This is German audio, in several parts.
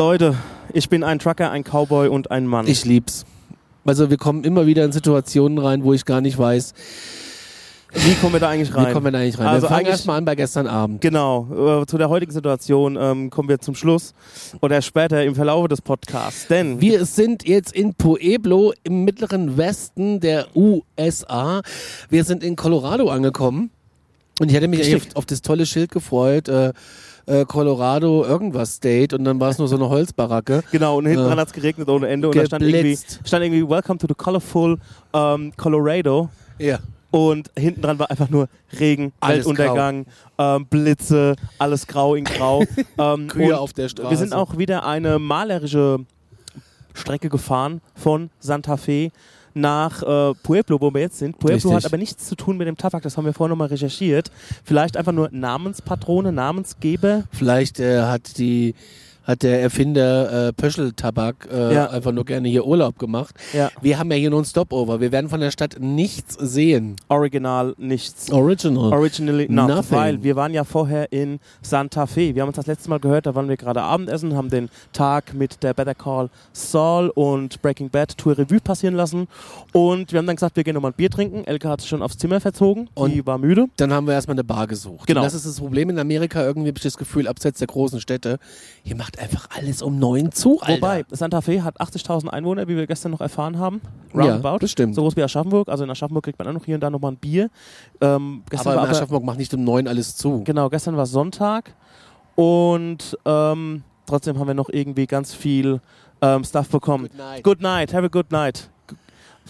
Leute, ich bin ein Trucker, ein Cowboy und ein Mann. Ich lieb's. Also wir kommen immer wieder in Situationen rein, wo ich gar nicht weiß, Wie kommen wir da eigentlich rein? wie kommen wir da eigentlich rein. Also wir fangen erstmal an bei gestern Abend. Genau, äh, zu der heutigen Situation ähm, kommen wir zum Schluss oder später im Verlauf des Podcasts. Denn Wir sind jetzt in Pueblo im mittleren Westen der USA. Wir sind in Colorado angekommen. Und ich hätte mich auf das tolle Schild gefreut. Äh, äh, Colorado irgendwas State und dann war es nur so eine Holzbaracke. Genau, und hinten Äh, dran hat es geregnet ohne Ende und da stand irgendwie, stand irgendwie Welcome to the colorful ähm, Colorado Ja. und hinten dran war einfach nur Regen, Alles Weltuntergang, ähm, Blitze, alles grau in grau. ähm, Kühe auf der Straße. Wir sind auch wieder eine malerische Strecke gefahren von Santa Fe nach äh, Pueblo, wo wir jetzt sind. Pueblo Richtig. hat aber nichts zu tun mit dem Tabak, das haben wir vorher nochmal recherchiert. Vielleicht einfach nur Namenspatrone, Namensgeber. Vielleicht äh, hat die hat der Erfinder äh, Pöschel-Tabak äh, Ja. einfach nur gerne hier Urlaub gemacht. Ja. Wir haben ja hier nur ein Stopover. Wir werden von der Stadt nichts sehen. Original nichts. Original. Originally not, Nothing. weil wir waren ja vorher in Santa Fe. Wir haben uns das letzte Mal gehört, da waren wir gerade Abendessen, haben den Tag mit der Better Call Saul und Breaking Bad Tour Revue passieren lassen und wir haben dann gesagt, wir gehen nochmal ein Bier trinken. Elke hat sich schon aufs Zimmer verzogen, Und- die war müde. Dann haben wir erstmal eine Bar gesucht. Genau. Und das ist das Problem in Amerika. Irgendwie habe ich das Gefühl, abseits der großen Städte, hier macht einfach alles um neun zu. Alter. Wobei, Santa Fe hat 80.000 Einwohner, wie wir gestern noch erfahren haben. Ja, Roundabout. das stimmt. So groß wie Aschaffenburg. Also in Aschaffenburg kriegt man auch noch hier und da nochmal ein Bier. Ähm, aber in Aschaffenburg macht nicht um neun alles zu. Genau, gestern war Sonntag und ähm, trotzdem haben wir noch irgendwie ganz viel ähm, Stuff bekommen. Good night. Good night, have a good night.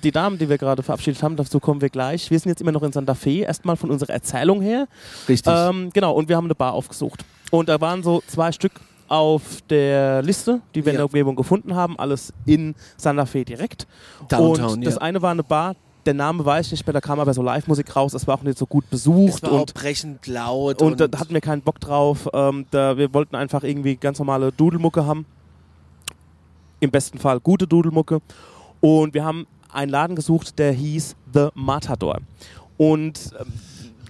Die Damen, die wir gerade verabschiedet haben, dazu kommen wir gleich. Wir sind jetzt immer noch in Santa Fe, erstmal von unserer Erzählung her. Richtig. Ähm, genau, und wir haben eine Bar aufgesucht. Und da waren so zwei Stück auf der Liste, die wir in Ja. der Umgebung gefunden haben, alles in Santa Fe direkt. Downtown, und das ja. eine war eine Bar, der Name weiß ich nicht mehr, da kam aber so Live-Musik raus, es war auch nicht so gut besucht. es war auch und brechend laut. und, da hatten wir keinen Bock drauf. Ähm, da, wir wollten einfach irgendwie ganz normale Dudelmucke haben. Im besten Fall gute Dudelmucke. Und wir haben einen Laden gesucht, der hieß The Matador. Und ähm,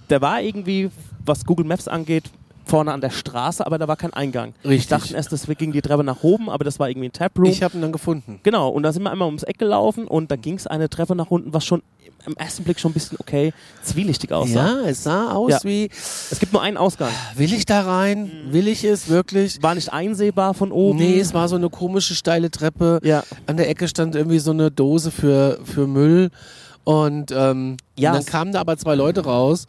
der war irgendwie, was Google Maps angeht, vorne an der Straße, aber da war kein Eingang. Richtig. Ich dachte erst, das ging die Treppe nach oben, aber das war irgendwie ein Taproom. ich habe ihn dann gefunden. Genau, und da sind wir einmal ums Eck gelaufen und da ging es eine Treppe nach unten, was schon im ersten Blick schon ein bisschen okay zwielichtig aussah. Ja, es sah aus Ja. wie, Es gibt nur einen Ausgang. will ich da rein? Will ich es wirklich? War nicht einsehbar von oben. Nee, es war so eine komische steile Treppe. Ja, An der Ecke stand irgendwie so eine Dose für, für Müll. Und, ähm, Ja, und dann kamen da aber zwei Leute raus,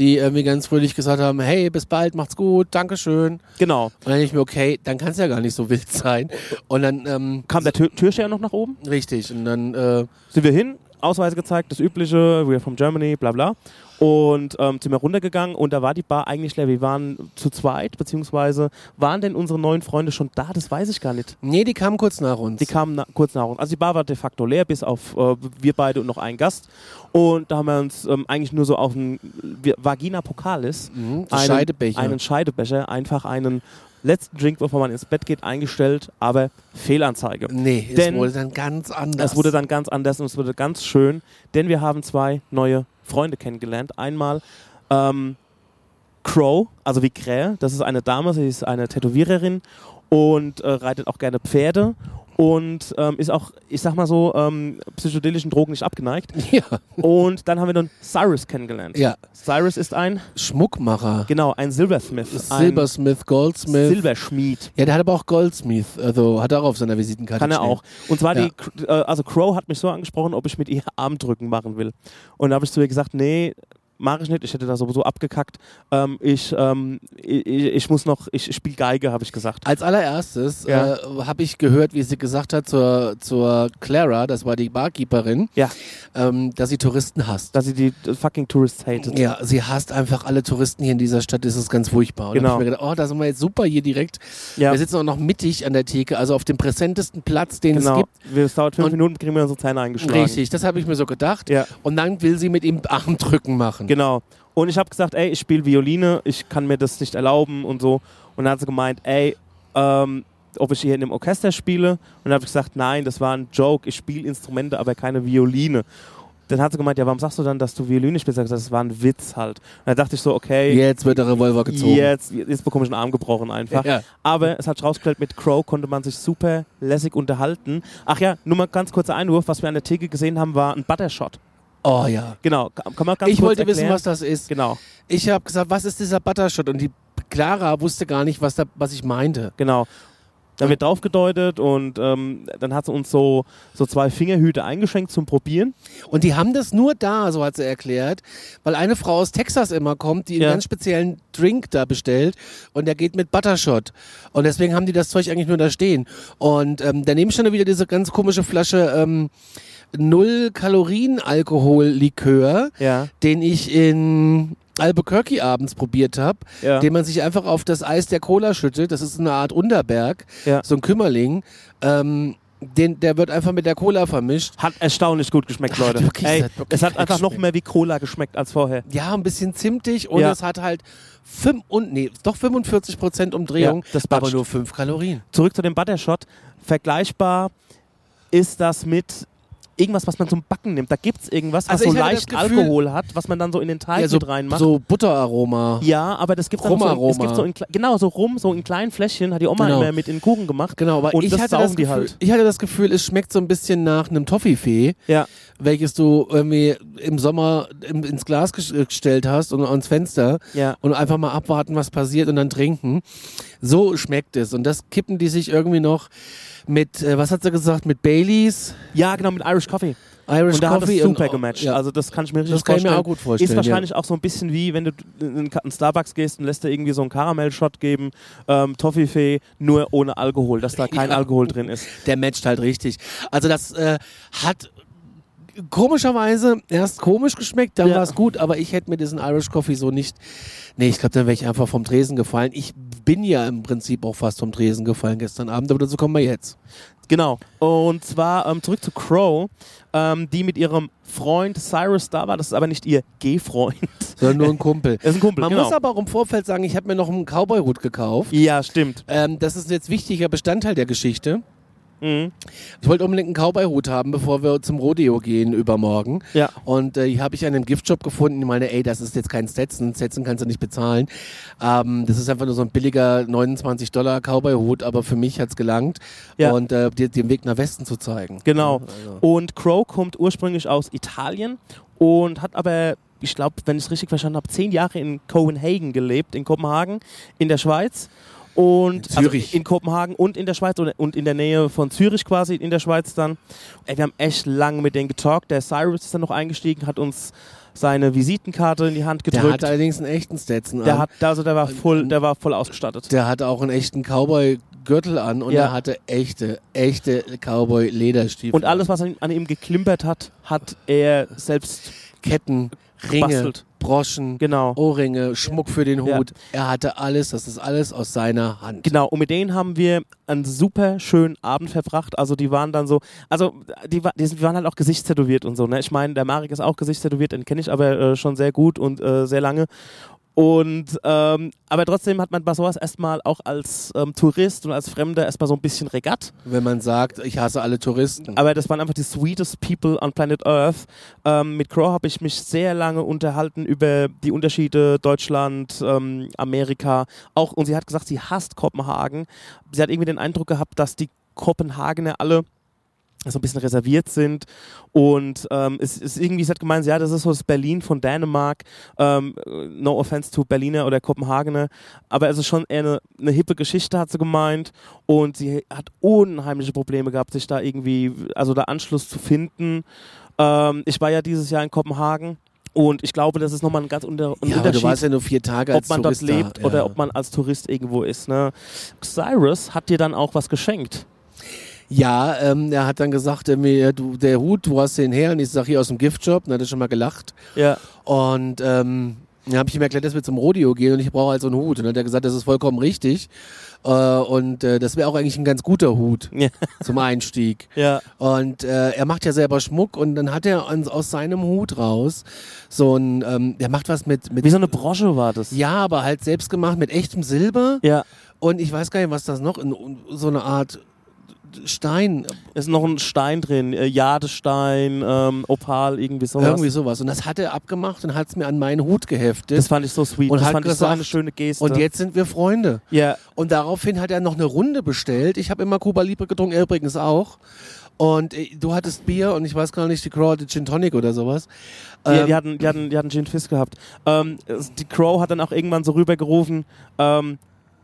die irgendwie ganz fröhlich gesagt haben, hey, bis bald, macht's gut, Dankeschön. Und genau. dann denke ich mir, okay, dann kann es ja gar nicht so wild sein. Und dann, ähm, Kam der Tür Türsteher noch nach oben? richtig, und dann, äh, Sind wir hin, Ausweise gezeigt, das übliche, we're from Germany, bla bla. Und ähm, sind wir runtergegangen und da war die Bar eigentlich leer. Wir waren zu zweit, beziehungsweise waren denn unsere neuen Freunde schon da? Das weiß ich gar nicht. nee, die kamen kurz nach uns. Die kamen na kurz nach uns. Also die Bar war de facto leer, bis auf äh, wir beide und noch ein Gast. Und da haben wir uns ähm, eigentlich nur so auf einen wir- Vagina Pokalis, Mhm, einen, Scheidebecher. einen Scheidebecher, einfach einen letzten Drink, bevor man ins Bett geht, eingestellt, aber Fehlanzeige. nee, es Denn- wurde dann ganz anders. Es wurde dann ganz anders und es wurde ganz schön, denn wir haben zwei neue Freunde kennengelernt. Einmal ähm, Crow, also wie Krähe, das ist eine Dame, sie ist eine Tätowiererin und äh, reitet auch gerne Pferde und ähm, ist auch, ich sag mal so, ähm, psychedelischen Drogen nicht abgeneigt. ja, Und dann haben wir dann Cyrus kennengelernt. ja, Cyrus ist ein, Schmuckmacher. genau, ein Silversmith. Ein Silbersmith, Goldsmith. Silberschmied. ja, der hat aber auch Goldsmith, also hat er auch auf seiner Visitenkarte Kann er stehen. auch. Und zwar Ja. die, äh, also Crow hat mich so angesprochen, ob ich mit ihr Armdrücken machen will. Und da habe ich zu ihr gesagt, nee, mache ich nicht. Ich hätte da sowieso abgekackt. Ähm, ich, ähm, ich, ich muss noch, ich spiele Geige, habe ich gesagt. Als allererstes Ja. äh, habe ich gehört, wie sie gesagt hat zur, zur Clara, das war die Barkeeperin, Ja. ähm, dass sie Touristen hasst. Dass sie die fucking Tourists hatet. Ja, sie hasst einfach alle Touristen hier in dieser Stadt, das ist ganz furchtbar. Und Genau. ich mir gedacht, oh, da sind wir jetzt super hier direkt. Ja, Wir sitzen auch noch mittig an der Theke, also auf dem präsentesten Platz, den es genau. gibt. Wir, es dauert fünf Und- Minuten, kriegen wir unsere Zähne eingeschlagen. Richtig, das habe ich mir so gedacht. Ja, Und dann will sie mit ihm Armdrücken machen. Genau. Und ich habe gesagt, ey, ich spiele Violine, ich kann mir das nicht erlauben und so. Und dann hat sie gemeint, ey, ähm, ob ich hier in einem Orchester spiele. Und dann habe ich gesagt, nein, das war ein Joke. Ich spiele Instrumente, aber keine Violine. dann hat sie gemeint, ja, warum sagst du dann, dass du Violine spielst? Ich gesagt, Das war ein Witz halt. Und da dachte ich so, okay, Jetzt wird der Revolver gezogen. jetzt, jetzt bekomme ich einen Arm gebrochen einfach. Ja. Aber es hat rausgestellt, mit Crow konnte man sich super lässig unterhalten. Ach ja, nur mal ganz kurzer Einwurf, was wir an der Theke gesehen haben, war ein Buttershot. Oh ja. Genau, kann man ganz Ich wollte wissen, erklären? was das ist. Genau, Ich habe gesagt, was ist dieser Buttershot? Und die Clara wusste gar nicht, was, da, was ich meinte. genau. Dann wird drauf gedeutet und ähm, dann hat sie uns so, so zwei Fingerhüte eingeschenkt zum Probieren. Und die haben das nur da, so hat sie erklärt, weil eine Frau aus Texas immer kommt, die einen Ja. ganz speziellen Drink da bestellt und der geht mit Buttershot. Und deswegen haben die das Zeug eigentlich nur da stehen. Und ähm, da nehme ich schon wieder diese ganz komische Flasche ähm, Null Kalorien Alkohollikör, Ja, den ich in Albuquerque abends probiert habe, ja. den man sich einfach auf das Eis der Cola schüttet. Das ist eine Art Unterberg, Ja. so ein Kümmerling. Ähm, den, der wird einfach mit der Cola vermischt. Hat erstaunlich gut geschmeckt, Hat Leute. wirklich- Ey, hat es hat einfach noch mehr wie Cola geschmeckt als vorher. Ja, ein bisschen zimtig und Ja. es hat halt fünf und, nee, doch 45 Prozent Umdrehung, das aber nur 5 Kalorien. Zurück zu dem Buttershot. Vergleichbar ist das mit irgendwas, was man zum Backen nimmt. Da gibt es irgendwas, was Also so leicht Gefühl- Alkohol hat, was man dann so in den Teig Ja, so, mit reinmacht. so Butteraroma. Ja, aber das gibt es so, in- es gibt so in, genau so rum, so in kleinen Fläschchen, hat die Oma Genau. immer mit in den Kuchen gemacht. Genau, aber Und ich, das hatte das die Gefühl, halt. ich hatte das Gefühl, es schmeckt so ein bisschen nach einem Toffifee, Ja, welches du irgendwie im Sommer im, ins Glas äh, gestellt hast und ans Fenster ja. und einfach mal abwarten, was passiert und dann trinken. So schmeckt es. Und das kippen die sich irgendwie noch mit, äh, was hat sie gesagt, mit Baileys, Ja, genau, mit Irish Coffee. Irish und da hat es Coffee super und, gematcht. Ja. Also das kann ich mir richtig Das kann ich mir vorstellen. auch gut vorstellen, Ist ja. wahrscheinlich auch so ein bisschen wie, wenn du in einen Starbucks gehst und lässt dir irgendwie so einen Karamell-Shot geben, ähm, Toffifee, nur ohne Alkohol, dass da kein Ja. Alkohol drin ist. der matcht halt richtig. Also das äh, hat komischerweise erst komisch geschmeckt, dann Ja. war es gut, aber ich hätte mir diesen Irish Coffee so nicht. Nee, ich glaube, dann wäre ich einfach vom Tresen gefallen. Ich bin ja im Prinzip auch fast vom Tresen gefallen gestern Abend, aber dazu kommen wir jetzt. Genau. Und zwar ähm, zurück zu Crow, ähm, die mit ihrem Freund Cyrus da war. Das ist aber nicht ihr Gehfreund. Sondern nur ein Kumpel. Das ist ein Kumpel, Man genau. muss aber auch im Vorfeld sagen, ich habe mir noch einen Cowboy-Hut gekauft. ja, stimmt. Ähm, das ist jetzt wichtiger Bestandteil der Geschichte. Mhm. Ich wollte unbedingt einen Cowboy-Hut haben, bevor wir zum Rodeo gehen übermorgen. Ja. Und äh, hier habe ich einen Giftshop gefunden. Ich meine, ey, das ist jetzt kein Stetson. Stetson kannst du nicht bezahlen. Ähm, das ist einfach nur so ein billiger 29 Dollar Cowboy-Hut, aber für mich hat's gelangt. Ja. Und äh, dir den Weg nach Westen zu zeigen. Genau. Also. Und Crow kommt ursprünglich aus Italien und hat aber, ich glaube, wenn ich es richtig verstanden habe, zehn Jahre in Copenhagen gelebt, in Kopenhagen, in der Schweiz. Und In Zürich. Also in Kopenhagen und in der Schweiz und in der Nähe von Zürich quasi in der Schweiz dann. Ey, wir haben echt lange mit denen getalkt. Der Cyrus ist dann noch eingestiegen, hat uns seine Visitenkarte in die Hand Der gedrückt. hat allerdings einen echten Stetson Der an. hat, also der war voll, der war voll ausgestattet. der hatte auch einen echten Cowboy-Gürtel an und Ja. er hatte echte, echte Cowboy-Lederstiefel. Und alles, was an ihm, an ihm geklimpert hat, hat er selbst Ketten, Ringe, Bastelt. Broschen, genau. Ohrringe, Schmuck für den Ja. Hut. Er hatte alles, das ist alles aus seiner Hand. Genau, und mit denen haben wir einen super schönen Abend verbracht. Also die waren dann so, also die, wa- die sind- die waren halt auch gesichtstätowiert und so. Ne? Ich meine, der Marek ist auch gesichtstätowiert, den kenne ich aber äh, schon sehr gut und äh, sehr lange. Und ähm, aber trotzdem hat man bei sowas erstmal auch als ähm, Tourist und als Fremder erstmal so ein bisschen Regatt. Wenn man sagt, ich hasse alle Touristen. Aber das waren einfach die sweetest people on planet Earth. Ähm, mit Crow habe ich mich sehr lange unterhalten über die Unterschiede Deutschland, ähm, Amerika. Auch, und sie hat gesagt, sie hasst Kopenhagen. Sie hat irgendwie den Eindruck gehabt, dass die Kopenhagener alle so ein bisschen reserviert sind und ähm, es ist irgendwie, sie hat gemeint, ja, das ist so das Berlin von Dänemark, ähm, no offense to Berliner oder Kopenhagener, aber es ist schon eher eine, eine hippe Geschichte, hat sie gemeint und sie hat unheimliche Probleme gehabt, sich da irgendwie, also da Anschluss zu finden. Ähm, ich war ja dieses Jahr in Kopenhagen und ich glaube, das ist nochmal ein ganz unter, ein ja, Unterschied du warst ja nur vier Tage als ob man dort Tourist lebt da. oder ja. ob man als Tourist irgendwo ist. Ne? Cyrus hat dir dann auch was geschenkt. Ja, ähm, er hat dann gesagt, äh, mir, du, der Hut, wo hast du den her? Und ich sag hier aus dem Giftshop. Und dann hat er schon mal gelacht. Ja. Und ähm, dann habe ich ihm erklärt, dass wir zum Rodeo gehen und ich brauche halt so einen Hut. Und dann hat er gesagt, das ist vollkommen richtig. Äh, und äh, das wäre auch eigentlich ein ganz guter Hut Ja. zum Einstieg. Ja. Und äh, er macht ja selber Schmuck und dann hat er uns aus seinem Hut raus so ein, ähm, der macht was mit, mit Wie so eine Brosche war das. ja, aber halt selbst gemacht mit echtem Silber Ja. und ich weiß gar nicht, was das noch, in, so eine Art Stein, Ist noch ein Stein drin, äh, Jadestein, ähm, Opal, irgendwie sowas. irgendwie sowas. Und das hat er abgemacht und hat es mir an meinen Hut geheftet. das fand ich so sweet. Und das hat fand ich so gesagt, eine schöne Geste. und jetzt sind wir Freunde. ja, Und daraufhin hat er noch eine Runde bestellt. Ich habe immer Cuba Libre getrunken, er übrigens auch. Und äh, du hattest Bier und ich weiß gar nicht, die Crow hatte Gin Tonic oder sowas. Ja, Ähm, die hatten, die hatten, die hatten Gin Fizz gehabt. Ähm, die Crow hat dann auch irgendwann so rübergerufen, ähm,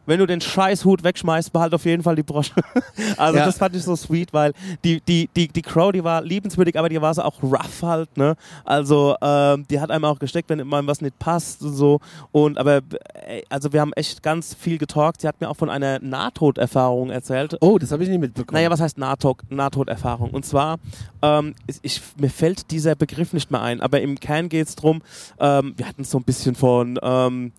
wenn du den Scheißhut wegschmeißt, behalt auf jeden Fall die Brosche. also Ja. das fand ich so sweet, weil die, die, die, die Crow, die war liebenswürdig, aber die war so auch rough halt, ne? Also ähm, die hat einem auch gesteckt, wenn einem was nicht passt und so. Und aber äh, also wir haben echt ganz viel getalkt. Sie hat mir auch von einer Nahtoderfahrung erzählt. oh, das habe ich nicht mitbekommen. Naja, was heißt Nahtod Nahtoderfahrung? Und zwar, ähm, ich, mir fällt dieser Begriff nicht mehr ein, aber im Kern geht es darum, ähm, wir hatten so ein bisschen von, ähm,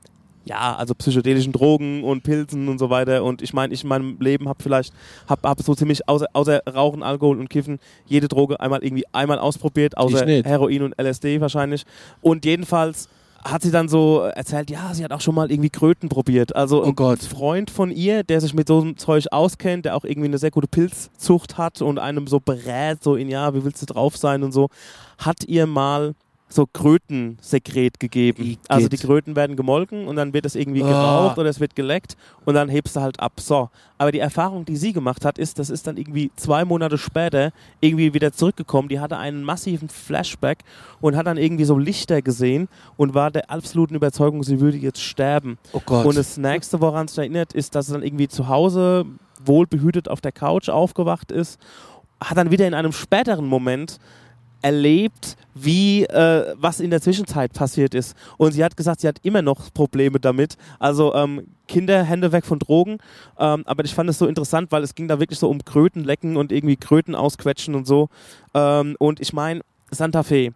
ja, also psychedelischen Drogen und Pilzen und so weiter. Und ich meine, ich in meinem Leben habe vielleicht, habe hab so ziemlich, außer, außer Rauchen, Alkohol und Kiffen, jede Droge einmal irgendwie einmal ausprobiert, außer. Heroin und LSD wahrscheinlich. Und jedenfalls hat sie dann so erzählt, ja, sie hat auch schon mal irgendwie Kröten probiert. Also Oh ein. Freund von ihr, der sich mit so einem Zeug auskennt, der auch irgendwie eine sehr gute Pilzzucht hat und einem so berät, so in, ja, wie willst du drauf sein und so, hat ihr mal so Krötensekret gegeben. Igitt. Also die Kröten werden gemolken und dann wird es irgendwie geraucht oder es wird geleckt und dann hebst du halt ab. So. Aber die Erfahrung, die sie gemacht hat, ist, das ist dann irgendwie zwei Monate später irgendwie wieder zurückgekommen. Die hatte einen massiven Flashback und hat dann irgendwie so Lichter gesehen und war der absoluten Überzeugung, sie würde jetzt sterben. oh Gott. Und das nächste, woran es erinnert, ist, dass sie dann irgendwie zu Hause wohlbehütet auf der Couch aufgewacht ist, hat dann wieder in einem späteren Moment erlebt, wie äh, was in der Zwischenzeit passiert ist. Und sie hat gesagt, sie hat immer noch Probleme damit. Also ähm, Kinder, Hände weg von Drogen. Ähm, aber ich fand es so interessant, weil es ging da wirklich so um Krötenlecken und irgendwie Kröten ausquetschen und so. Ähm, und ich meine, Santa Fe,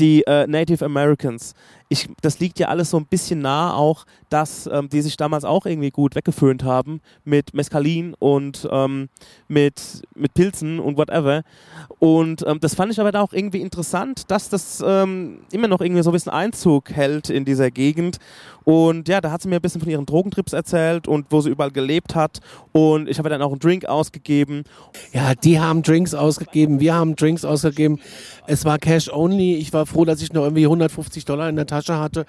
die äh, Native Americans, ich, das liegt ja alles so ein bisschen nah auch, dass ähm, die sich damals auch irgendwie gut weggeföhnt haben mit Mescalin und ähm, mit, mit Pilzen und whatever. Und ähm, das fand ich aber da auch irgendwie interessant, dass das ähm, immer noch irgendwie so ein bisschen Einzug hält in dieser Gegend. Und ja, da hat sie mir ein bisschen von ihren Drogentrips erzählt und wo sie überall gelebt hat. Und ich habe dann auch einen Drink ausgegeben. Ja, die haben Drinks ausgegeben, wir haben Drinks ausgegeben. Es war Cash only. Ich war froh, dass ich noch irgendwie 150 Dollar in der Tasche hatte.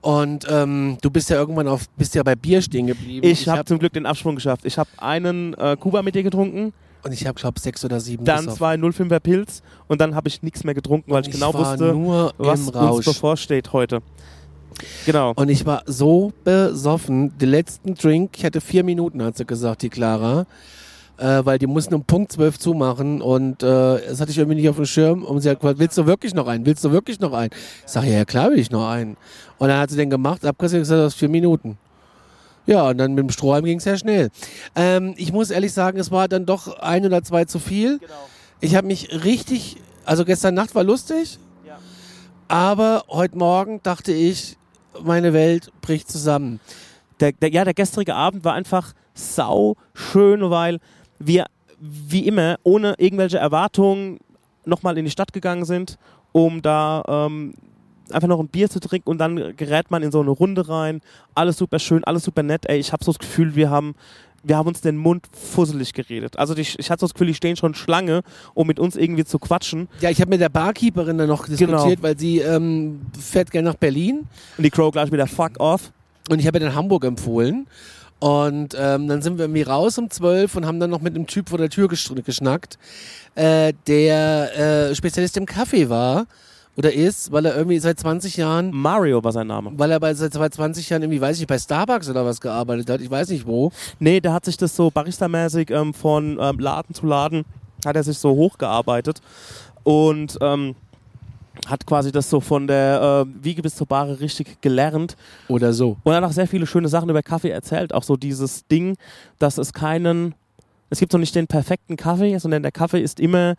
Und ähm, du bist ja irgendwann auf, bist ja bei Bier stehen geblieben. Ich, habe hab- zum Glück den Absprung geschafft. Ich habe einen äh, Kuba mit dir getrunken, und ich habe glaube sechs oder sieben. dann gesoffen. zwei 05er Pilz und dann habe ich nichts mehr getrunken, weil ich, Und genau wusste, nur was uns bevorsteht heute. Genau. Und ich war so besoffen. Den letzten Drink, ich hatte vier Minuten, hat sie gesagt, die Clara. Äh, weil die mussten um Punkt 12 zumachen und äh, das hatte ich irgendwie nicht auf dem Schirm. Und sie hat gefragt, willst du wirklich noch einen? Willst du wirklich noch einen? Ich sage, ja, ja, klar will ich noch einen. Und dann hat sie den gemacht, und gesagt, das vier Minuten. Ja, und dann mit dem Strohhalm ging es sehr schnell. Ähm, ich muss ehrlich sagen, es war dann doch ein oder zwei zu viel. Genau. Ich habe mich richtig, also gestern Nacht war lustig, Ja. aber heute Morgen dachte ich, meine Welt bricht zusammen. Der, der, ja, der gestrige Abend war einfach sau schön, weil wir wie immer ohne irgendwelche Erwartungen nochmal in die Stadt gegangen sind, um da ähm, einfach noch ein Bier zu trinken und dann gerät man in so eine Runde rein. Alles super schön, alles super nett. Ey, ich habe so das Gefühl, wir haben wir haben uns den Mund fusselig geredet. Also die, ich hatte so das Gefühl, die stehen schon Schlange, um mit uns irgendwie zu quatschen. Ja, ich habe mit der Barkeeperin dann noch diskutiert, Genau. weil sie ähm, fährt gerne nach Berlin Und die Crow gleich wieder fuck off. und ich habe ihr dann Hamburg empfohlen. Und ähm, dann sind wir irgendwie raus um 12 und haben dann noch mit einem Typ vor der Tür gesch geschnackt, äh, der äh, Spezialist im Kaffee war oder ist, weil er irgendwie seit 20 Jahren, Mario war sein Name. weil er bei, seit 20 Jahren irgendwie, weiß ich nicht, bei Starbucks oder was gearbeitet hat, ich weiß nicht wo. Nee, der hat sich das so barista-mäßig ähm, von ähm, Laden zu Laden, hat er sich so hochgearbeitet und ähm, hat quasi das so von der äh, Wiege bis zur Bahre richtig gelernt Oder so. und hat auch sehr viele schöne Sachen über Kaffee erzählt. Auch so dieses Ding, dass es keinen, es gibt so nicht den perfekten Kaffee, sondern der Kaffee ist immer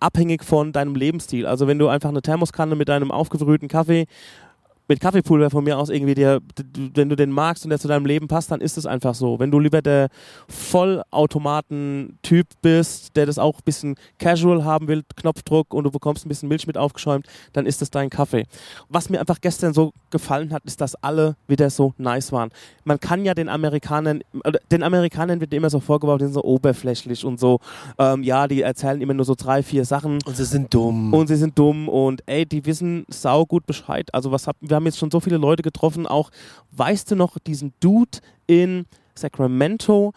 abhängig von deinem Lebensstil. Also wenn du einfach eine Thermoskanne mit deinem aufgebrühten Kaffee mit Kaffeepulver von mir aus irgendwie dir, d- wenn du den magst und der zu deinem Leben passt, dann ist es einfach so. Wenn du lieber der Vollautomaten-Typ bist, der das auch ein bisschen casual haben will, Knopfdruck und du bekommst ein bisschen Milch mit aufgeschäumt, dann ist es dein Kaffee. Was mir einfach gestern so gefallen hat, ist, dass alle wieder so nice waren. Man kann ja den Amerikanern, den Amerikanern wird immer so vorgeworfen, die sind so oberflächlich und so, ähm, ja, die erzählen immer nur so drei, vier Sachen Und sie sind dumm. und sie sind dumm und ey, die wissen sau gut Bescheid. Also was hab, wir haben jetzt schon so viele Leute getroffen, auch weißt du noch diesen Dude in Sacramento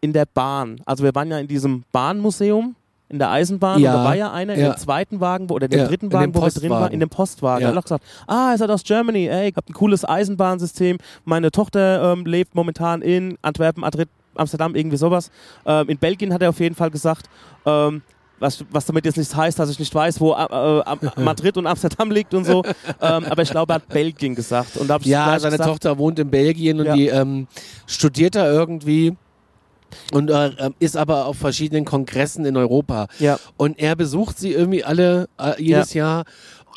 in der Bahn. Also wir waren ja in diesem Bahnmuseum in der Eisenbahn Ja. da war ja einer Ja. im zweiten Wagen wo, oder dem Ja, dritten in Wagen, wo wir drin waren, in dem Postwagen. Ja. Er hat auch gesagt, ah, ihr seid aus Germany, ey, ich hab ein cooles Eisenbahnsystem. Meine Tochter ähm, lebt momentan in Antwerpen, Madrid, Amsterdam, irgendwie sowas. Ähm, in Belgien hat er auf jeden Fall gesagt, ähm, was, was damit jetzt nicht heißt, dass ich nicht weiß, wo äh, äh, Madrid und Amsterdam liegt und so. ähm, aber ich glaube, er hat Belgien gesagt. Und da Ja, seine gesagt, Tochter wohnt in Belgien und Ja. die ähm, studiert da irgendwie und äh, ähm, ist aber auf verschiedenen Kongressen in Europa. Ja. Und er besucht sie irgendwie alle äh, jedes Jahr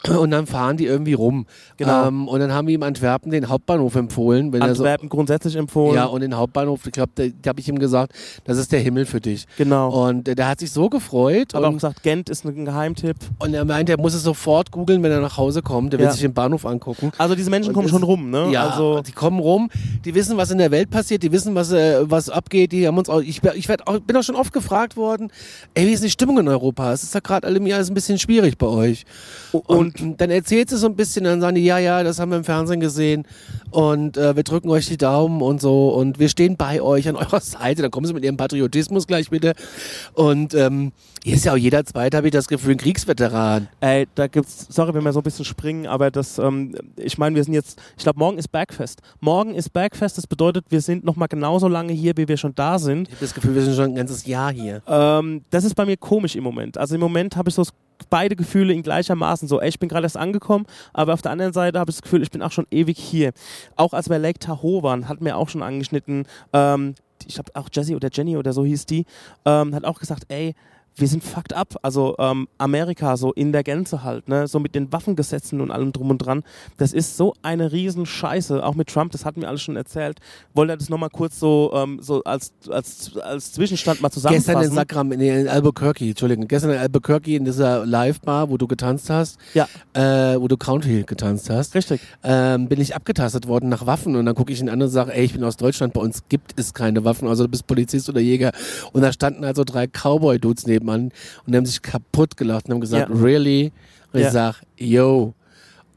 und dann fahren die irgendwie rum. Genau. Ähm, und dann haben wir ihm Antwerpen den Hauptbahnhof empfohlen. Er so, Antwerpen grundsätzlich empfohlen. ja, und den Hauptbahnhof, ich glaube, da, da habe ich ihm gesagt, das ist der Himmel für dich. genau. Und äh, der hat sich so gefreut Hat auch und, gesagt, Gent ist ein Geheimtipp. und er meint, er muss es sofort googeln, wenn er nach Hause kommt. Der will Ja. sich den Bahnhof angucken. Also diese Menschen Und kommen es- schon rum, ne? Ja, Also, die kommen rum, die wissen, was in der Welt passiert, die wissen, was, äh, was abgeht. Die haben uns auch, ich, ich werd auch, bin auch schon oft gefragt worden, ey, wie ist die Stimmung in Europa? Es ist ja gerade allem Jahr ist ein bisschen schwierig bei euch. Und, dann erzählt sie so ein bisschen, dann sagen die, ja, ja, das haben wir im Fernsehen gesehen und äh, wir drücken euch die Daumen und so und wir stehen bei euch an eurer Seite. Dann kommen sie mit ihrem Patriotismus gleich bitte. Und ähm, hier ist ja auch jeder Zweite, habe ich das Gefühl, ein Kriegsveteran. ey, da gibt's, sorry, wenn wir so ein bisschen springen, aber das, ähm, ich meine, wir sind jetzt, ich glaube, morgen ist Bergfest. Morgen ist Bergfest, das bedeutet, wir sind nochmal genauso lange hier, wie wir schon da sind. Ich habe das Gefühl, wir sind schon ein ganzes Jahr hier. Ähm, das ist bei mir komisch im Moment. Also im Moment habe ich so das- beide Gefühle in gleichermaßen. So, ey, ich bin gerade erst angekommen, aber auf der anderen Seite habe ich das Gefühl, ich bin auch schon ewig hier. Auch als wir Lake Tahoe waren, hat mir auch schon angeschnitten, ähm, ich glaube auch Jessie oder Jenny oder so hieß die, ähm, hat auch gesagt, ey, wir sind fucked up. Also ähm, Amerika so in der Gänze halt, ne? So mit den Waffengesetzen und allem drum und dran. Das ist so eine Riesenscheiße. Auch mit Trump, das hatten wir alles schon erzählt. Wollte das nochmal kurz so, ähm, so als, als, als Zwischenstand mal zusammenfassen. Gestern in Sacram, nee, in Albuquerque, Entschuldigung, gestern in Albuquerque in dieser Live-Bar, wo du getanzt hast, Ja. äh, wo du County getanzt hast, Richtig. ähm, bin ich abgetastet worden nach Waffen und dann gucke ich ihn an und sage, ey, ich bin aus Deutschland, bei uns gibt es keine Waffen, also du bist Polizist oder Jäger. Und da standen also drei Cowboy-Dudes nebenan und haben sich kaputt gelacht und haben gesagt, Ja. really? Und Ja. ich sag, yo.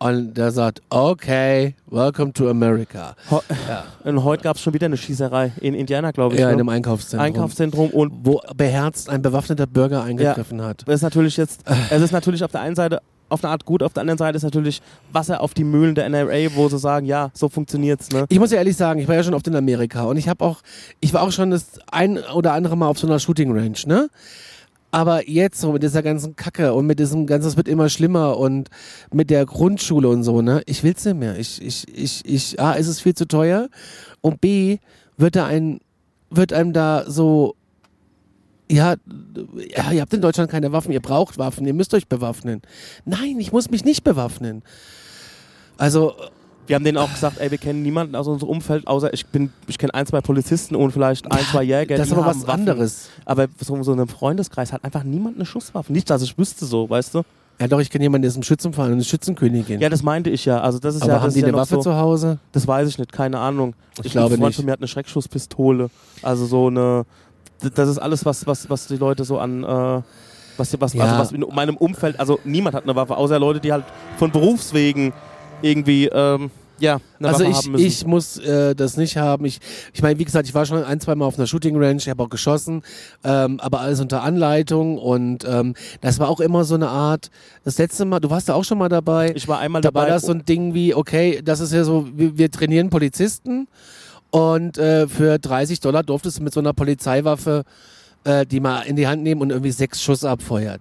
Und der sagt, okay, welcome to America. Ho Ja, und heute gab es schon wieder eine Schießerei in Indiana, glaube ich. ja in ne? einem Einkaufszentrum. Einkaufszentrum und wo beherzt ein bewaffneter Bürger eingegriffen hat. das ist natürlich jetzt, es ist natürlich auf der einen Seite auf eine Art gut, auf der anderen Seite ist natürlich Wasser auf die Mühlen der NRA, wo sie sagen, ja, so funktioniert's, ne? Ich muss ja ehrlich sagen, ich war ja schon oft in Amerika und ich habe auch, ich war auch schon das ein oder andere Mal auf so einer Shooting Range, ne? Aber jetzt so mit dieser ganzen Kacke und mit diesem ganzen, es wird immer schlimmer und mit der Grundschule und so, ne? Ich will's nicht mehr. Ich, ich, ich, ich, A, ist es viel zu teuer und B, wird da ein, wird einem da so, ja, ja, ihr habt in Deutschland keine Waffen, ihr braucht Waffen, ihr müsst euch bewaffnen. Nein, ich muss mich nicht bewaffnen. Also, Wir haben denen auch gesagt, ey, wir kennen niemanden aus unserem Umfeld, außer ich bin, ich kenne ein, zwei Polizisten und vielleicht ein, zwei Jäger. das ist aber was Waffen. anderes. Aber so, so in einem Freundeskreis hat einfach niemand eine Schusswaffe. Nicht, dass ich wüsste so, weißt du? Ja, doch, ich kenne jemanden, der ist im Schützenverein und ist Schützenkönigin. Ja, das meinte ich ja. Also das ist aber ja, haben die ja eine Waffe so, zu Hause? Das weiß ich nicht, keine Ahnung. Ich glaube ein Freund nicht. von mir hat eine Schreckschusspistole. Also so eine. Das ist alles, was, was, was die Leute so an. Äh, was, was, Ja. also was in meinem Umfeld. Also niemand hat eine Waffe, außer Leute, die halt von Berufswegen irgendwie. Ähm, ja, Also Waffe ich, haben müssen. ich muss äh, das nicht haben. Ich, ich meine, wie gesagt, ich war schon ein, zwei Mal auf einer Shooting Range, ich habe auch geschossen, ähm, aber alles unter Anleitung und ähm, das war auch immer so eine Art. Das letzte Mal, du warst da auch schon mal dabei. ich war einmal da dabei. war das so ein Ding wie, okay, das ist ja so, wir, wir trainieren Polizisten und äh, für 30 Dollar durftest du mit so einer Polizeiwaffe äh, die mal in die Hand nehmen und irgendwie sechs Schuss abfeuern.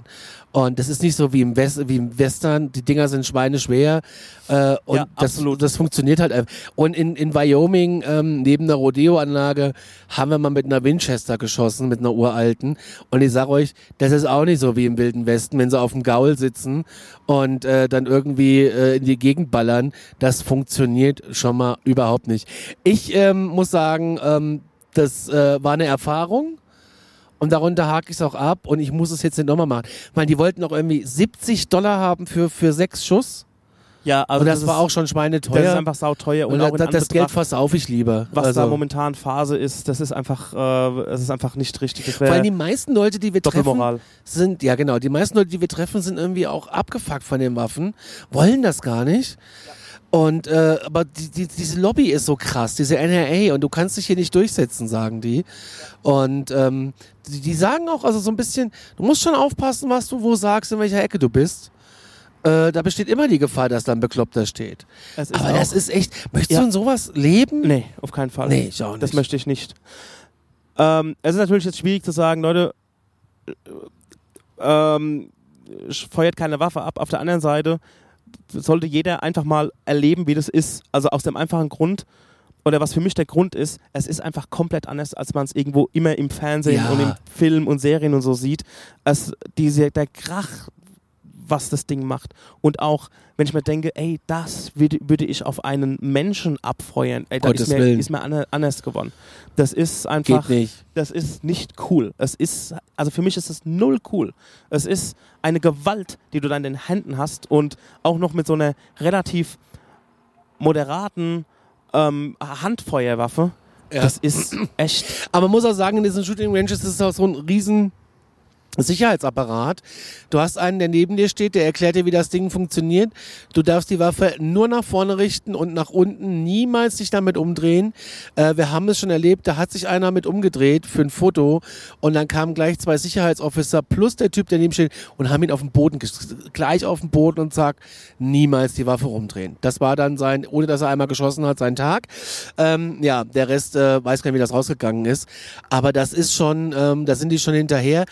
Und das ist nicht so wie im, West, wie im Western, die Dinger sind schweineschwer äh, und Ja, das, das funktioniert halt einfach. Und in, in Wyoming, ähm, neben der Rodeo-Anlage, haben wir mal mit einer Winchester geschossen, mit einer uralten. Und ich sag euch, das ist auch nicht so wie im Wilden Westen, wenn sie auf dem Gaul sitzen und äh, dann irgendwie äh, in die Gegend ballern. Das funktioniert schon mal überhaupt nicht. Ich ähm, muss sagen, ähm, das äh, war eine Erfahrung. Und darunter hake ich es auch ab und ich muss es jetzt nicht nochmal machen. Ich meine, die wollten auch irgendwie 70 Dollar haben für, für sechs Schuss. Ja, also und das, ist, war auch schon schweineteuer. Das ist einfach sauteuer. Und, und auch in das, das Geld Anbetracht, versauf ich lieber. was also, da momentan Phase ist, das ist einfach, äh, das ist einfach nicht richtig. Das vor allem die meisten Leute, die wir treffen, sind, ja genau, die meisten Leute, die wir treffen, sind irgendwie auch abgefuckt von den Waffen, wollen das gar nicht. Und äh, aber die, die, diese Lobby ist so krass, diese NRA und du kannst dich hier nicht durchsetzen, sagen die. Und ähm, die, die sagen auch, also so ein bisschen, du musst schon aufpassen, was du wo sagst, in welcher Ecke du bist. Äh, da besteht immer die Gefahr, dass da ein Bekloppter steht. Ist Aber das ist echt. Möchtest Ja. du in sowas leben? Nee, auf keinen Fall. Nee, ich auch nicht. Das möchte ich nicht. Ähm, es ist natürlich jetzt schwierig zu sagen, Leute, äh, ähm, feuert keine Waffe ab. Auf der anderen Seite sollte jeder einfach mal erleben, wie das ist. Also aus dem einfachen Grund, oder was für mich der Grund ist, es ist einfach komplett anders, als man es irgendwo immer im Fernsehen Ja. und im Film und Serien und so sieht. Es, diese, der Krach, was das Ding macht. Und auch, wenn ich mir denke, ey, das würde, würde ich auf einen Menschen abfeuern, ey, Gottes ist mir, Willen. ist mir ander- anders geworden. Das ist einfach, Geht nicht. das ist nicht cool. Es ist, also für mich ist es null cool. Es ist eine Gewalt, die du dann in den Händen hast und auch noch mit so einer relativ moderaten ähm, Handfeuerwaffe. Ja. Das ist echt. Aber man muss auch sagen, in diesen Shooting Ranges ist es auch so ein riesen Sicherheitsapparat. Du hast einen, der neben dir steht, der erklärt dir, wie das Ding funktioniert. Du darfst die Waffe nur nach vorne richten und nach unten niemals dich damit umdrehen. Äh, wir haben es schon erlebt, da hat sich einer mit umgedreht für ein Foto und dann kamen gleich zwei Sicherheitsofficer plus der Typ, der neben steht und haben ihn auf den Boden, gleich auf den Boden und sagt, niemals die Waffe rumdrehen. Das war dann sein, ohne dass er einmal geschossen hat, sein Tag. Ähm, ja, der Rest äh, weiß gar nicht, wie das rausgegangen ist. Aber das ist schon, ähm, da sind die schon hinterher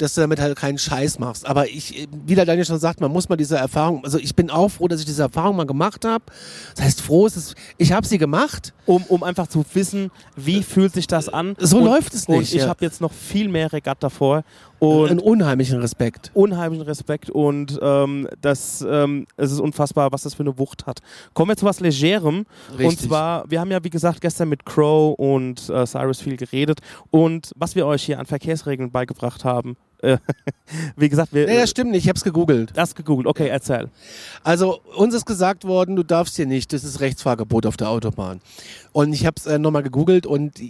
dass du damit halt keinen Scheiß machst. Aber ich, wie der Daniel schon sagt, man muss mal diese Erfahrung, also ich bin auch froh, dass ich diese Erfahrung mal gemacht habe. Das heißt, froh ist es, ich habe sie gemacht. um, um einfach zu wissen, wie fühlt sich das an. So und, läuft es Und nicht, ich ja. habe jetzt noch viel mehr Regatta davor und Einen unheimlichen Respekt. unheimlichen Respekt und ähm, das, ähm, es ist unfassbar, was das für eine Wucht hat. Kommen wir zu was Legerem. Und Richtig. zwar, wir haben ja wie gesagt gestern mit Crow und äh, Cyrus viel geredet und was wir euch hier an Verkehrsregeln beigebracht haben. Äh, wie gesagt, wir Nee, das stimmt nicht, ich habe es gegoogelt. das gegoogelt. Okay, erzähl. Also uns ist gesagt worden, du darfst hier nicht, das ist Rechtsfahrgebot auf der Autobahn. Und ich habe es äh, nochmal gegoogelt und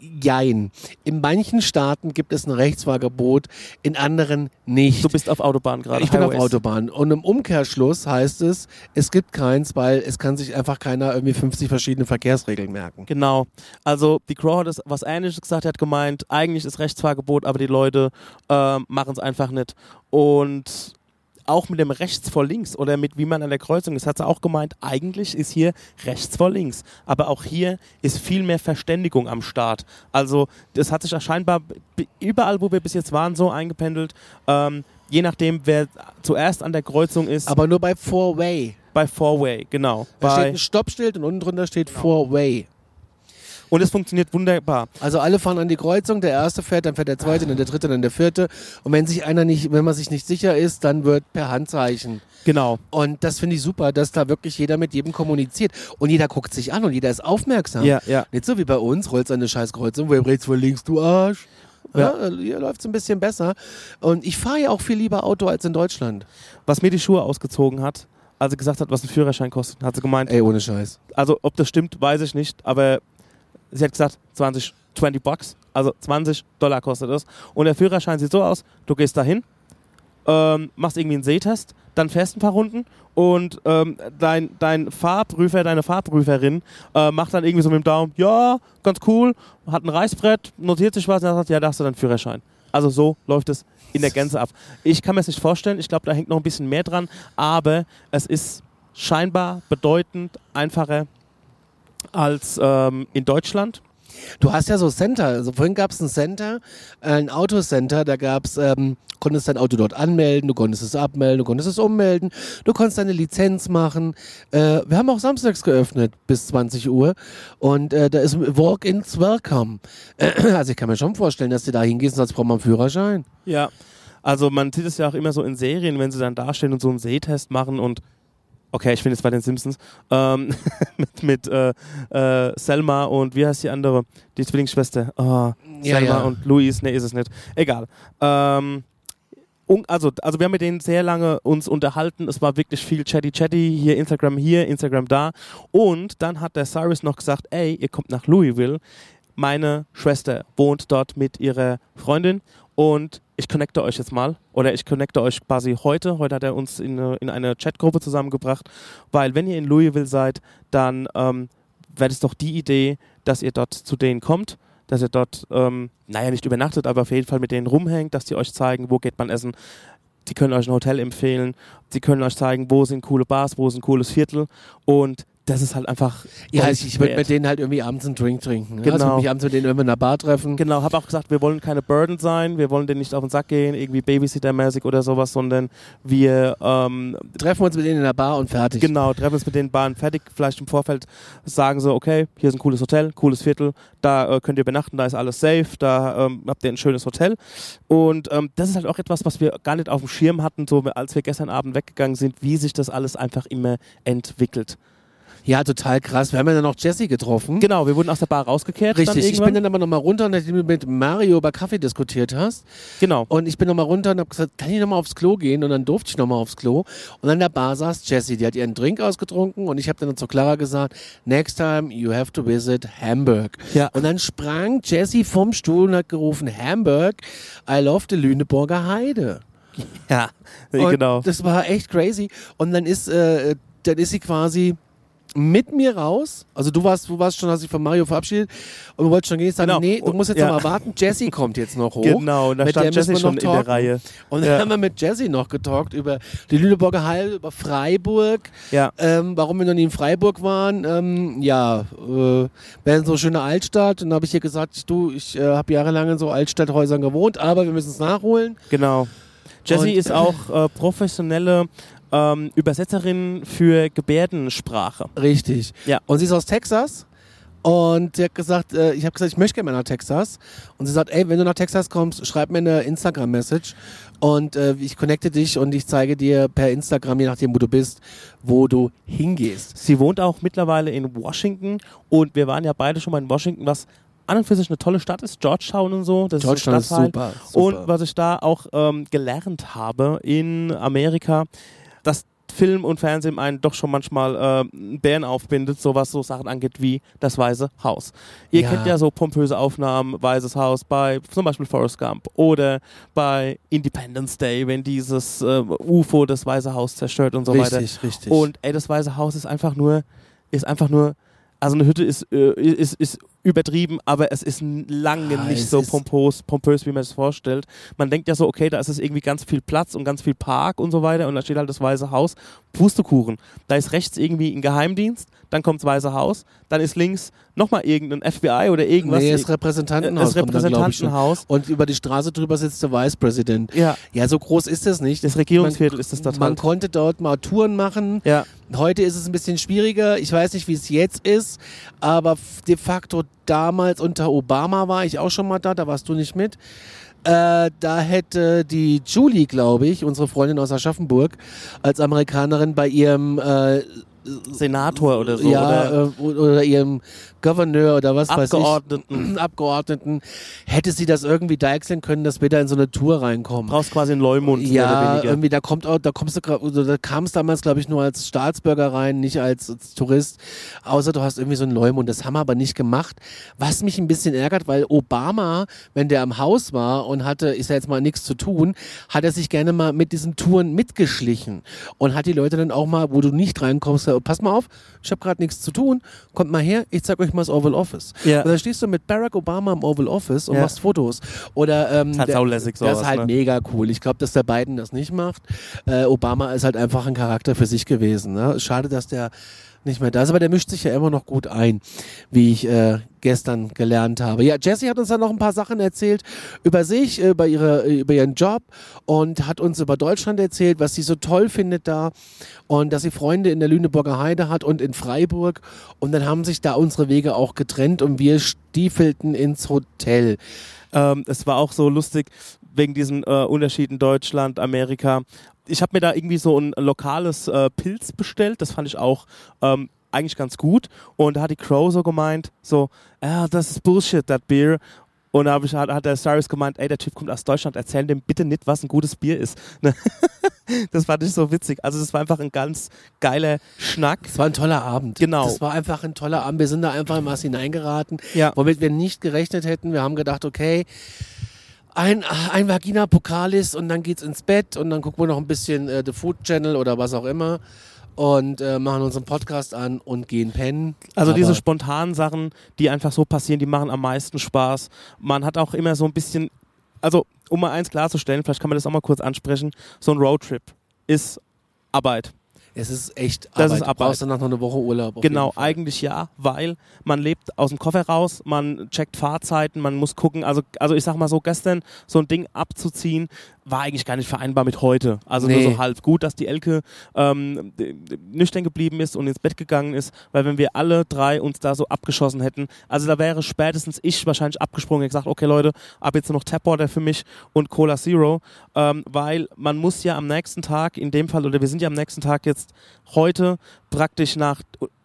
jein. In manchen Staaten gibt es ein Rechtsfahrgebot, in anderen nicht. Du bist auf Autobahn gerade. Ich bin auf Highways. Autobahn. Und im Umkehrschluss heißt es, es gibt keins, weil es kann sich einfach keiner irgendwie 50 verschiedene Verkehrsregeln merken. Genau. Also die Crow hat es was Ähnliches gesagt, er hat gemeint, eigentlich ist Rechtsfahrgebot, aber die Leute ähm, machen es einfach nicht. Und auch mit dem rechts vor links oder mit wie man an der Kreuzung ist, hat sie auch gemeint, eigentlich ist hier rechts vor links. Aber auch hier ist viel mehr Verständigung am Start. Also das hat sich scheinbar überall, wo wir bis jetzt waren, so eingependelt. Ähm, je nachdem, wer zuerst an der Kreuzung ist, Aber nur bei Four-Way. bei Four-Way, genau. Da steht Bei, ein Stoppschild und unten drunter steht Four-Way. Und es funktioniert wunderbar. Also alle fahren an die Kreuzung, der erste fährt, dann fährt der zweite, dann der dritte, dann der vierte. Und wenn sich einer nicht, wenn man sich nicht sicher ist, dann wird per Handzeichen. Genau. Und das finde ich super, dass da wirklich jeder mit jedem kommuniziert. Und jeder guckt sich an und jeder ist aufmerksam. Ja, ja. Nicht so wie bei uns, rollt seine scheiß Kreuzung, wo rechts, wo links, du Arsch. Ja, hier läuft es ein bisschen besser. Und ich fahre ja auch viel lieber Auto als in Deutschland. was mir die Schuhe ausgezogen hat, als sie gesagt hat, was ein Führerschein kostet, hat sie gemeint, Ey, ohne Scheiß. also ob das stimmt, weiß ich nicht, aber sie hat gesagt, 20, 20 Bucks, also 20 Dollar kostet es. Und der Führerschein sieht so aus, du gehst dahin, ähm, machst irgendwie einen Sehtest, dann fährst ein paar Runden und ähm, dein, dein Fahrprüfer, deine Fahrprüferin äh, macht dann irgendwie so mit dem Daumen, ja, ganz cool, hat ein Reißbrett, notiert sich was und dann sagt, ja, da hast du deinen Führerschein. Also so läuft es in der Gänze ab. Ich kann mir das nicht vorstellen, ich glaube, da hängt noch ein bisschen mehr dran, aber es ist scheinbar bedeutend einfacher als ähm, in Deutschland. Du hast ja so Center. Also vorhin gab es ein Center, äh, ein Autocenter, da gab's, ähm, konntest dein Auto dort anmelden, du konntest es abmelden, du konntest es ummelden, du konntest deine Lizenz machen. Äh, wir haben auch samstags geöffnet bis 20 Uhr und äh, da ist Walk-ins Welcome. also ich kann mir schon vorstellen, dass du da hingehst und sagst, braucht man einen Führerschein. Ja. Also man sieht es ja auch immer so in Serien, wenn sie dann dastehen und so einen Sehtest machen und okay, ich bin jetzt bei den Simpsons, ähm, mit, mit äh, äh, Selma und wie heißt die andere? Die Zwillingsschwester. Oh, Ja, Selma ja. und Louise, nee, ist es nicht. Egal. Ähm, also, also wir haben mit denen sehr lange uns unterhalten. Es war wirklich viel Chatty Chatty. Hier Instagram hier, Instagram da. Und dann hat der Cyrus noch gesagt, ey, ihr kommt nach Louisville. Meine Schwester wohnt dort mit ihrer Freundin und ich connecte euch jetzt mal oder ich connecte euch quasi heute. Heute hat er uns in eine, in eine Chatgruppe zusammengebracht, weil wenn ihr in Louisville seid, dann ähm, wäre es doch die Idee, dass ihr dort zu denen kommt, dass ihr dort, ähm, naja, nicht übernachtet, aber auf jeden Fall mit denen rumhängt, dass die euch zeigen, wo geht man essen. Die können euch ein Hotel empfehlen, sie können euch zeigen, wo sind coole Bars, wo ist ein cooles Viertel und das ist halt einfach. Ja, ich, ich würde mit denen halt irgendwie abends einen Drink trinken. Ne? Genau. Also mich abends mit denen irgendwie in einer Bar treffen. Genau, habe auch gesagt, wir wollen keine Burden sein, wir wollen denen nicht auf den Sack gehen, irgendwie Babysitter-mäßig oder sowas, sondern wir ähm, Treffen uns mit denen in der Bar und fertig. genau treffen uns mit den Bahnen fertig. Vielleicht im Vorfeld sagen so, okay, hier ist ein cooles Hotel, cooles Viertel, da äh, könnt ihr übernachten, da ist alles safe, da ähm, habt ihr ein schönes Hotel. Und ähm, das ist halt auch etwas, was wir gar nicht auf dem Schirm hatten, so als wir gestern Abend weggegangen sind, wie sich das alles einfach immer entwickelt. Ja, total krass. Wir haben ja dann noch Jessie getroffen. Genau, wir wurden aus der Bar rausgekehrt. Richtig, ich bin dann aber nochmal runter, nachdem du mit Mario über Kaffee diskutiert hast. genau. Und ich bin nochmal runter und habe gesagt, kann ich nochmal aufs Klo gehen? Und dann durfte ich nochmal aufs Klo. Und an der Bar saß Jessie, die hat ihren Drink ausgetrunken und ich habe dann zu Clara gesagt, next time you have to visit Hamburg. Ja. Und dann sprang Jessie vom Stuhl und hat gerufen, Hamburg, I love the Lüneburger Heide. Ja, Und genau. Das war echt crazy. Und dann ist, äh, dann ist sie quasi mit mir raus. Also du warst, du warst schon, hast dich von Mario verabschiedet und du wolltest schon gehen. Ich sage, Genau. nee, du musst jetzt Ja. noch mal warten. Jessie kommt jetzt noch hoch. Genau, und da Mit stand wir schon noch in der. Reihe. Und dann Ja. haben wir mit Jessie noch getalkt über die Lüneburger Heil, über Freiburg. Ja. Ähm, warum wir noch nie in Freiburg waren. Ähm, ja, äh, wäre so eine schöne Altstadt. Und dann habe ich ihr gesagt, du, ich äh, habe jahrelang in so Altstadthäusern gewohnt, aber wir müssen es nachholen. Genau. Jessie Und- ist auch äh, professionelle ähm, Übersetzerin für Gebärdensprache. Richtig. Ja. Und sie ist aus Texas. Und sie hat gesagt, äh, ich habe gesagt, ich möchte gerne mal nach Texas. Und sie sagt, ey, wenn du nach Texas kommst, schreib mir eine Instagram-Message. Und äh, ich connecte dich und ich zeige dir per Instagram, je nachdem, wo du bist, wo du hingehst. Sie wohnt auch mittlerweile in Washington und wir waren ja beide schon mal in Washington, was an und für sich eine tolle Stadt ist, Georgetown und so. Das Georgetown ist, ist super, super. Und was ich da auch ähm, gelernt habe in Amerika, dass Film und Fernsehen einen doch schon manchmal äh, Bären aufbindet, so was so Sachen angeht wie das Weiße Haus. Ihr Ja. kennt ja so pompöse Aufnahmen, Weißes Haus bei zum Beispiel Forrest Gump oder bei Independence Day, wenn dieses äh, UFO das Weiße Haus zerstört und so weiter. richtig, richtig. Und ey, das Weiße Haus ist einfach nur, ist einfach nur, also eine Hütte ist, äh, ist, ist übertrieben, aber es ist lange Ah, nicht so ist- pompös, pompös, wie man es vorstellt. Man denkt ja so, okay, da ist es irgendwie ganz viel Platz und ganz viel Park und so weiter und da steht halt das Weiße Haus. Pustekuchen. Da ist rechts irgendwie ein Geheimdienst, dann kommt das Weiße Haus, dann ist links nochmal irgendein FBI oder irgendwas. nee, das Repräsentantenhaus. das. Repräsentantenhaus. Und über die Straße drüber sitzt der Vicepräsident. Ja, Ja, so groß ist das nicht. das Regierungsviertel ist das dort Man halt. konnte dort mal Touren machen. Ja, Heute ist es ein bisschen schwieriger. Ich weiß nicht, wie es jetzt ist, aber de facto damals unter Obama war ich auch schon mal da, da warst du nicht mit. Äh, da hätte die Julie, glaube ich, unsere Freundin aus Aschaffenburg, als Amerikanerin bei ihrem äh, Senator oder so. ja, oder äh, oder ihrem Gouverneur oder was weiß ich. Abgeordneten. Abgeordneten, hätte sie das irgendwie deichseln können, dass wir da in so eine Tour reinkommen. brauchst quasi einen Leumund. Ja, irgendwie, da kommt auch, da kommst du oder da kam es damals, glaube ich, nur als Staatsbürger rein, nicht als, als Tourist. Außer du hast irgendwie so einen Leumund. Das haben wir aber nicht gemacht. Was mich ein bisschen ärgert, weil Obama, wenn der am Haus war und hatte, ich sag jetzt mal, nichts zu tun, hat er sich gerne mal mit diesen Touren mitgeschlichen und hat die Leute dann auch mal, wo du nicht reinkommst, gesagt, pass mal auf, ich habe gerade nichts zu tun, kommt mal her, ich zeig euch mal das Oval Office. Ja. Und dann stehst du mit Barack Obama im Oval Office und Ja. machst Fotos. Oder ähm, Ist halt saulässig das ist sowas, halt ne? mega cool. Ich glaube, dass der Biden das nicht macht. Äh, Obama ist halt einfach ein Charakter für sich gewesen. Ne? Schade, dass der nicht mehr da ist, aber der mischt sich ja immer noch gut ein, wie ich äh, gestern gelernt habe. Ja, Jessie hat uns dann noch ein paar Sachen erzählt über sich, über, ihre, über ihren Job und hat uns über Deutschland erzählt, was sie so toll findet da und dass sie Freunde in der Lüneburger Heide hat und in Freiburg und dann haben sich da unsere Wege auch getrennt und wir stiefelten ins Hotel. Ähm, es war auch so lustig wegen diesen äh, Unterschieden Deutschland, Amerika. Ich habe mir da irgendwie so ein lokales äh, Pilz bestellt. Das fand ich auch ähm, eigentlich ganz gut. Und da hat die Crow so gemeint, so, ja, das ist Bullshit, that beer. Und da ich, hat, hat der Cyrus gemeint, ey, der Typ kommt aus Deutschland, erzähl dem bitte nicht, was ein gutes Bier ist. Ne? das fand ich so witzig. Also das war einfach ein ganz geiler Schnack. Es war ein toller Abend. Genau. Das war einfach ein toller Abend. Wir sind da einfach in was hineingeraten, Ja. womit wir nicht gerechnet hätten. Wir haben gedacht, okay, ein, ein Vagina Pokalis und dann geht's ins Bett und dann gucken wir noch ein bisschen äh, The Food Channel oder was auch immer und äh, machen unseren Podcast an und gehen pennen. Also Aber diese spontanen Sachen, die einfach so passieren, die machen am meisten Spaß. Man hat auch immer so ein bisschen, also um mal eins klarzustellen, vielleicht kann man das auch mal kurz ansprechen, so ein Roadtrip ist Arbeit. Es ist echt Das Arbeit. ist Du Arbeit. brauchst danach noch eine Woche Urlaub. Genau, eigentlich ja, weil man lebt aus dem Koffer raus, man checkt Fahrzeiten, man muss gucken, also, also ich sag mal so, gestern so ein Ding abzuziehen, war eigentlich gar nicht vereinbar mit heute. Also Nee. nur so halb gut, dass die Elke ähm, nüchtern geblieben ist und ins Bett gegangen ist, weil wenn wir alle drei uns da so abgeschossen hätten, also da wäre spätestens ich wahrscheinlich abgesprungen und gesagt, okay Leute, ab jetzt nur noch Tapwater für mich und Cola Zero, ähm, weil man muss ja am nächsten Tag, in dem Fall, oder wir sind ja am nächsten Tag jetzt heute praktisch nach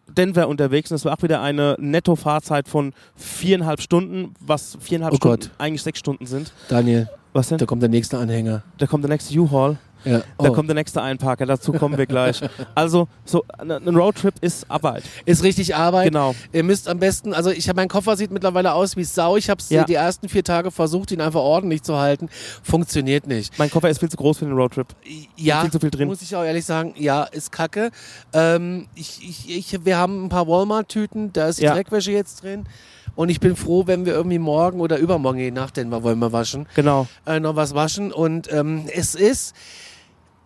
Denver unterwegs und es war auch wieder eine Nettofahrzeit von viereinhalb Stunden, was viereinhalb Oh Stunden Gott. eigentlich sechs Stunden sind. Daniel, Was denn? da kommt der nächste Anhänger. Da kommt der nächste U-Haul, Ja. da Oh. kommt der nächste Einparker, dazu kommen wir gleich. Also, so ein Roadtrip ist Arbeit. Ist richtig Arbeit. Genau. Ihr müsst am besten, also ich habe mein Koffer sieht mittlerweile aus wie Sau. Ich habe es Ja. die ersten vier Tage versucht, ihn einfach ordentlich zu halten. Funktioniert nicht. Mein Koffer ist viel zu groß für den Roadtrip. Ja, viel zu viel drin. muss ich auch ehrlich sagen, ja, ist kacke. Ähm, ich, ich, ich, wir haben ein paar Walmart-Tüten, da ist die Ja. Dreckwäsche jetzt drin. Und ich bin froh, wenn wir irgendwie morgen oder übermorgen, je nachdem, wir wollen wir waschen, Genau. äh, noch was waschen. Und ähm, es ist,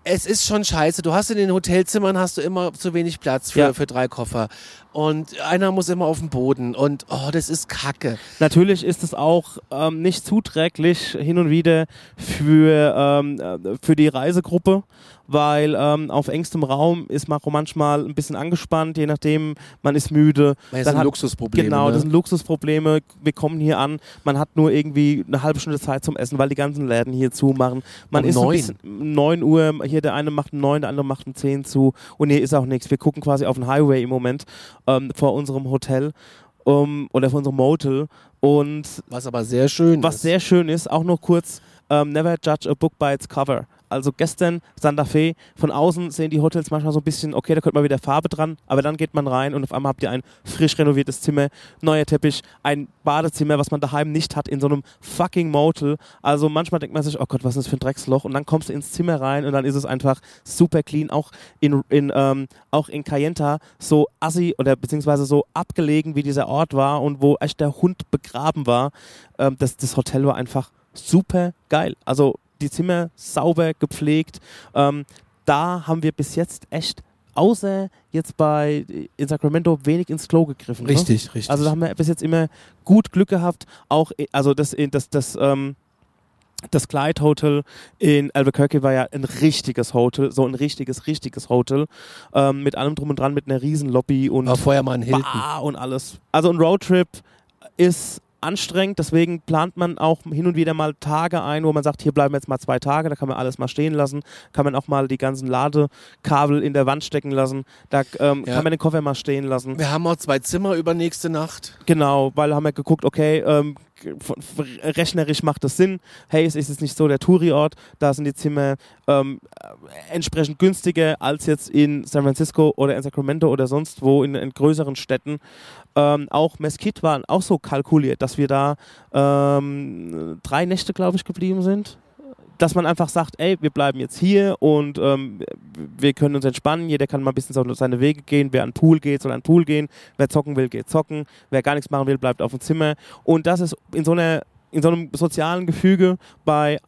es ist schon scheiße. Du hast in den Hotelzimmern hast du immer zu wenig Platz für, Ja. für drei Koffer. Und einer muss immer auf den Boden. Und oh, das ist kacke. Natürlich ist es auch ähm, nicht zuträglich hin und wieder für, ähm, äh, für die Reisegruppe, weil ähm, auf engstem Raum ist auch manchmal ein bisschen angespannt, je nachdem, man ist müde. Das sind hat- Luxusprobleme. Genau, ne? das sind Luxusprobleme. Wir kommen hier an, man hat nur irgendwie eine halbe Stunde Zeit zum Essen, weil die ganzen Läden hier zumachen. Man Um ist neun. bisschen, 9 Uhr, hier der eine macht um 9, der andere macht um 10 zu und hier ist auch nichts. Wir gucken quasi auf den Highway im Moment ähm, vor unserem Hotel um, oder vor unserem Motel und Was aber sehr schön was ist. sehr schön ist, auch noch kurz, ähm, never judge a book by its cover. Also gestern Santa Fe, von außen sehen die Hotels manchmal so ein bisschen, okay, da könnte mal wieder Farbe dran, aber dann geht man rein und auf einmal habt ihr ein frisch renoviertes Zimmer, neuer Teppich, ein Badezimmer, was man daheim nicht hat, in so einem fucking Motel. Also manchmal denkt man sich, oh Gott, was ist das für ein Drecksloch? Und dann kommst du ins Zimmer rein und dann ist es einfach super clean. Auch in, in, ähm, auch in Cayenta so assi oder beziehungsweise so abgelegen, wie dieser Ort war und wo echt der Hund begraben war. Ähm, das, das Hotel war einfach super geil. Also die Zimmer sauber gepflegt. Ähm, da haben wir bis jetzt echt, außer jetzt bei in Sacramento, wenig ins Klo gegriffen. Ne? Richtig, richtig. Also da haben wir bis jetzt immer gut Glück gehabt. Auch, i- also das, das, das, ähm, das Clyde Hotel in Albuquerque war ja ein richtiges Hotel, so ein richtiges, richtiges Hotel. Ähm, mit allem drum und dran, mit einer riesen Lobby und War vorher mal ein Hilton. Bar und alles. Also ein Roadtrip ist anstrengend, deswegen plant man auch hin und wieder mal Tage ein, wo man sagt, hier bleiben wir jetzt mal zwei Tage, da kann man alles mal stehen lassen, kann man auch mal die ganzen Ladekabel in der Wand stecken lassen, da ähm, Ja. kann man den Koffer mal stehen lassen. Wir haben auch zwei Zimmer über nächste Nacht. Genau, weil haben wir geguckt, okay, ähm, rechnerisch macht das Sinn. Hey, es ist jetzt nicht so der Touri-Ort, da sind die Zimmer ähm, äh, entsprechend günstiger als jetzt in San Francisco oder in Sacramento oder sonst wo in, in größeren Städten. Ähm, auch Mesquite waren auch so kalkuliert, dass wir da ähm, drei Nächte, glaube ich, geblieben sind. Dass man einfach sagt, ey, wir bleiben jetzt hier und ähm, wir können uns entspannen. Jeder kann mal ein bisschen so seine Wege gehen. Wer an den Pool geht, soll an den Pool gehen. Wer zocken will, geht zocken. Wer gar nichts machen will, bleibt auf dem Zimmer. Und das ist in so einer in so einem sozialen Gefüge bei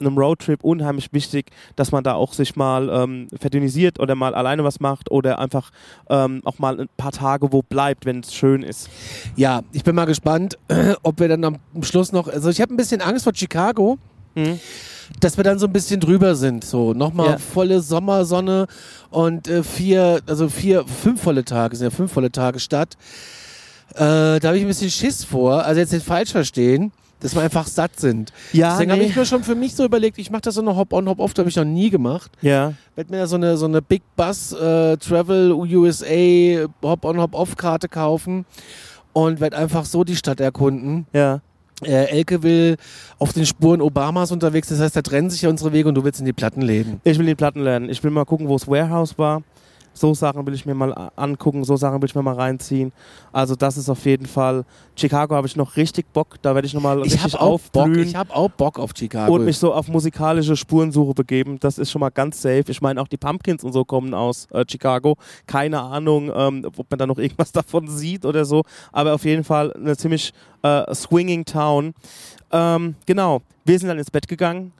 einem Roadtrip unheimlich wichtig, dass man da auch sich mal ähm, verdünnisiert oder mal alleine was macht oder einfach ähm, auch mal ein paar Tage wo bleibt, wenn es schön ist. Ja, ich bin mal gespannt, ob wir dann am Schluss noch. Also ich habe ein bisschen Angst vor Chicago. Mhm. dass wir dann so ein bisschen drüber sind. So nochmal Ja. volle Sommersonne und äh, vier, also vier, fünf volle Tage, sind ja fünf volle Tage Stadt. Äh, da habe ich ein bisschen Schiss vor, also jetzt nicht falsch verstehen, dass wir einfach satt sind. Ja, Deswegen habe nee. ich mir schon für mich so überlegt, ich mache das so eine Hop-on, Hop-off, habe ich noch nie gemacht. Ja. Werd mir so eine, so eine Big Bus äh, Travel USA Hop-on, Hop-off-Karte kaufen und werd einfach so die Stadt erkunden. Ja. Äh, Elke will auf den Spuren Obamas unterwegs, das heißt, da trennen sich ja unsere Wege und du willst in die Plattenläden. Ich will die Platten lernen. Ich will mal gucken, wo das Warehouse war. So Sachen will ich mir mal angucken, so Sachen will ich mir mal reinziehen. Also das ist auf jeden Fall. Chicago habe ich noch richtig Bock, da werde ich nochmal Ich richtig habe auch Bock, aufblühen ich habe auch Bock auf Chicago. und mich so auf musikalische Spurensuche begeben. Das ist schon mal ganz safe. Ich meine, auch die Pumpkins und so kommen aus äh, Chicago. Keine Ahnung, ähm, ob man da noch irgendwas davon sieht oder so. Aber auf jeden Fall eine ziemlich äh, swinging Town. Ähm, genau, wir sind dann ins Bett gegangen,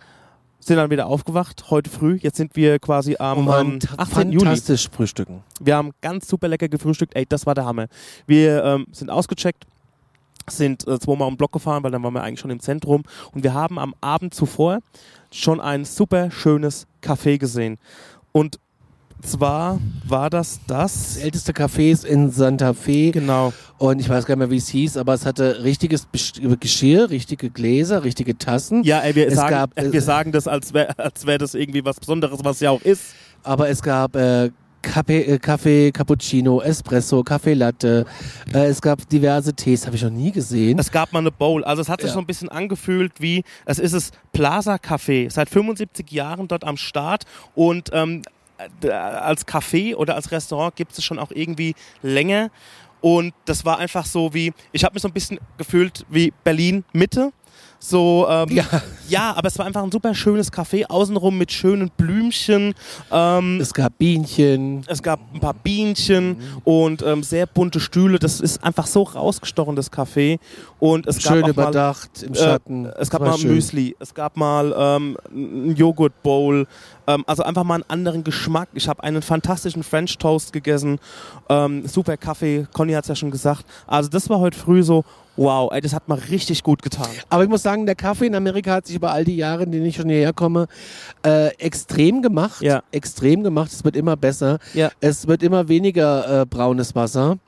sind dann wieder aufgewacht, heute früh. Jetzt sind wir quasi am ähm, ein 18. Juli. fantastisch frühstücken. Wir haben ganz super lecker gefrühstückt. Ey, das war der Hammer. Wir ähm, sind ausgecheckt, sind äh, zweimal um den Block gefahren, weil dann waren wir eigentlich schon im Zentrum. Und wir haben am Abend zuvor schon ein super schönes Café gesehen. Und zwar war das Das das. älteste Café ist in Santa Fe Genau. und ich weiß gar nicht mehr, wie es hieß, aber es hatte richtiges Geschirr, richtige Gläser, richtige Tassen. Ja, ey, wir, Es sagen, gab, äh, wir sagen das, als wäre als wär das irgendwie was Besonderes, was ja auch ist. Aber es gab äh, Kaffee, äh, Kaffee, Cappuccino, Espresso, Kaffee Latte. Äh, es gab diverse Tees, habe ich noch nie gesehen. Es gab mal eine Bowl. Also es hat sich Ja. so ein bisschen angefühlt wie, es ist es Plaza Café. Seit 75 Jahren dort am Start und ähm, als Café oder als Restaurant gibt es schon auch irgendwie länger. Und das war einfach so wie, ich habe mich so ein bisschen gefühlt wie Berlin Mitte. So, ähm, Ja. ja, aber es war einfach ein super schönes Café, außenrum mit schönen Blümchen. Ähm, Es gab Bienchen. es gab ein paar Bienchen und ähm, sehr bunte Stühle. Das ist einfach so rausgestochen, das Café. Und es Schön gab auch mal, überdacht im äh, Schatten. es gab mal schön. Müsli, es gab mal ähm, ein Joghurt Bowl, ähm, also einfach mal einen anderen Geschmack. Ich habe einen fantastischen French Toast gegessen, ähm, super Kaffee, Conny hat es ja schon gesagt. Also das war heute früh so, wow, ey, das hat mal richtig gut getan. Aber ich muss sagen, der Kaffee in Amerika hat sich über all die Jahre, in denen ich schon hierher komme, äh, extrem gemacht. Ja. Extrem gemacht. Es wird immer besser. Ja. Es wird immer weniger äh, braunes Wasser.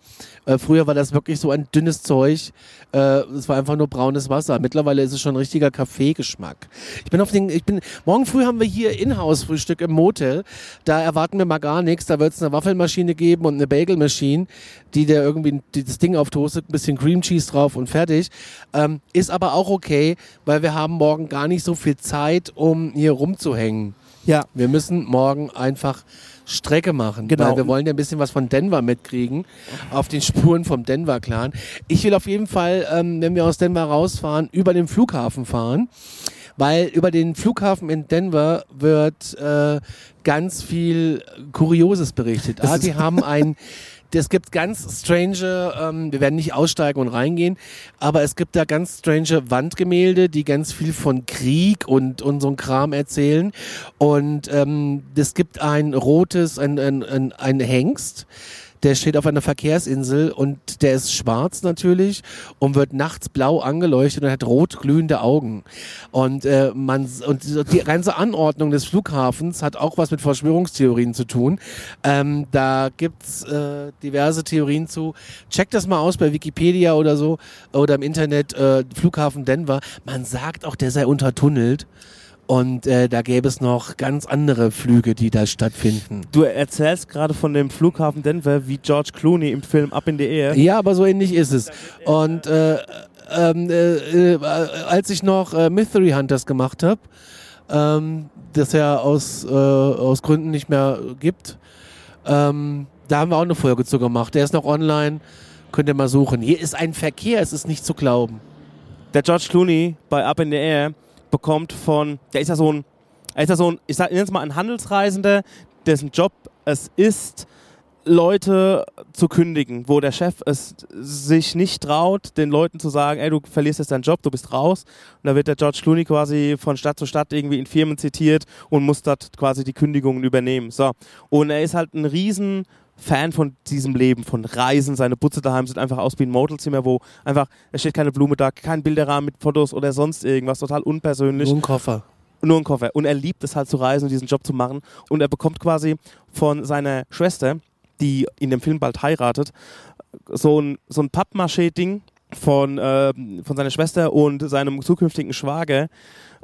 Äh, früher war das wirklich so ein dünnes Zeug. Äh, es war einfach nur braunes Wasser. Mittlerweile ist es schon ein richtiger Kaffeegeschmack. Ich bin auf den, ich bin, morgen früh haben wir hier Inhouse-Frühstück im Motel. Da erwarten wir mal gar nichts. Da wird es eine Waffelmaschine geben und eine Bagelmaschine, die der irgendwie die das Ding auftoastet, ein bisschen Cream Cheese drauf und fertig. Ähm, ist aber auch okay, weil wir haben morgen gar nicht so viel Zeit, um hier rumzuhängen. Ja. Wir müssen morgen einfach Strecke machen, Genau. weil wir wollen ja ein bisschen was von Denver mitkriegen, auf den Spuren vom Denver-Clan. Ich will auf jeden Fall, ähm, wenn wir aus Denver rausfahren, über den Flughafen fahren, weil über den Flughafen in Denver wird äh, ganz viel Kurioses berichtet. Ah, die haben ein es gibt ganz strange, ähm, wir werden nicht aussteigen und reingehen, aber es gibt da ganz strange Wandgemälde, die ganz viel von Krieg und, und Kram erzählen. Und ähm, es gibt ein rotes, ein, ein, ein, ein Hengst, der steht auf einer Verkehrsinsel und der ist schwarz natürlich und wird nachts blau angeleuchtet und hat rot glühende Augen. Und äh, man und die ganze Anordnung des Flughafens hat auch was mit Verschwörungstheorien zu tun. Ähm, da gibt's äh, diverse Theorien zu. Checkt das mal aus bei Wikipedia oder so oder im Internet äh, Flughafen Denver. Man sagt auch, der sei untertunnelt. Und äh, da gäbe es noch ganz andere Flüge, die da stattfinden. Du erzählst gerade von dem Flughafen Denver wie George Clooney im Film Up in the Air. Ja, aber so ähnlich ist es. Und äh, ähm, äh, äh, als ich noch äh, Mystery Hunters gemacht habe, ähm, das ja aus, äh, aus Gründen nicht mehr gibt, ähm, da haben wir auch eine Folge zu gemacht. Der ist noch online, könnt ihr mal suchen. Hier ist ein Verkehr, es ist nicht zu glauben. der George Clooney bei Up in the Air bekommt von, der ist ja so ein, er ist ja so ein, ich sag, es mal ein Handelsreisender, dessen Job es ist, Leute zu kündigen, wo der Chef es sich nicht traut, den Leuten zu sagen, ey, du verlierst jetzt deinen Job, du bist raus. Und da wird der George Clooney quasi von Stadt zu Stadt irgendwie in Firmen zitiert und muss dort quasi die Kündigungen übernehmen. So. Und er ist halt ein riesen Fan von diesem Leben, von Reisen. Seine Putze daheim sind einfach aus wie ein Motelzimmer, wo einfach, es steht keine Blume da, kein Bilderrahmen mit Fotos oder sonst irgendwas, total unpersönlich. Nur ein Koffer. Nur ein Koffer. Und er liebt es halt zu reisen und diesen Job zu machen. Und er bekommt quasi von seiner Schwester, die in dem Film bald heiratet, so ein, so ein Pappmaché-Ding von, äh, von seiner Schwester und seinem zukünftigen Schwager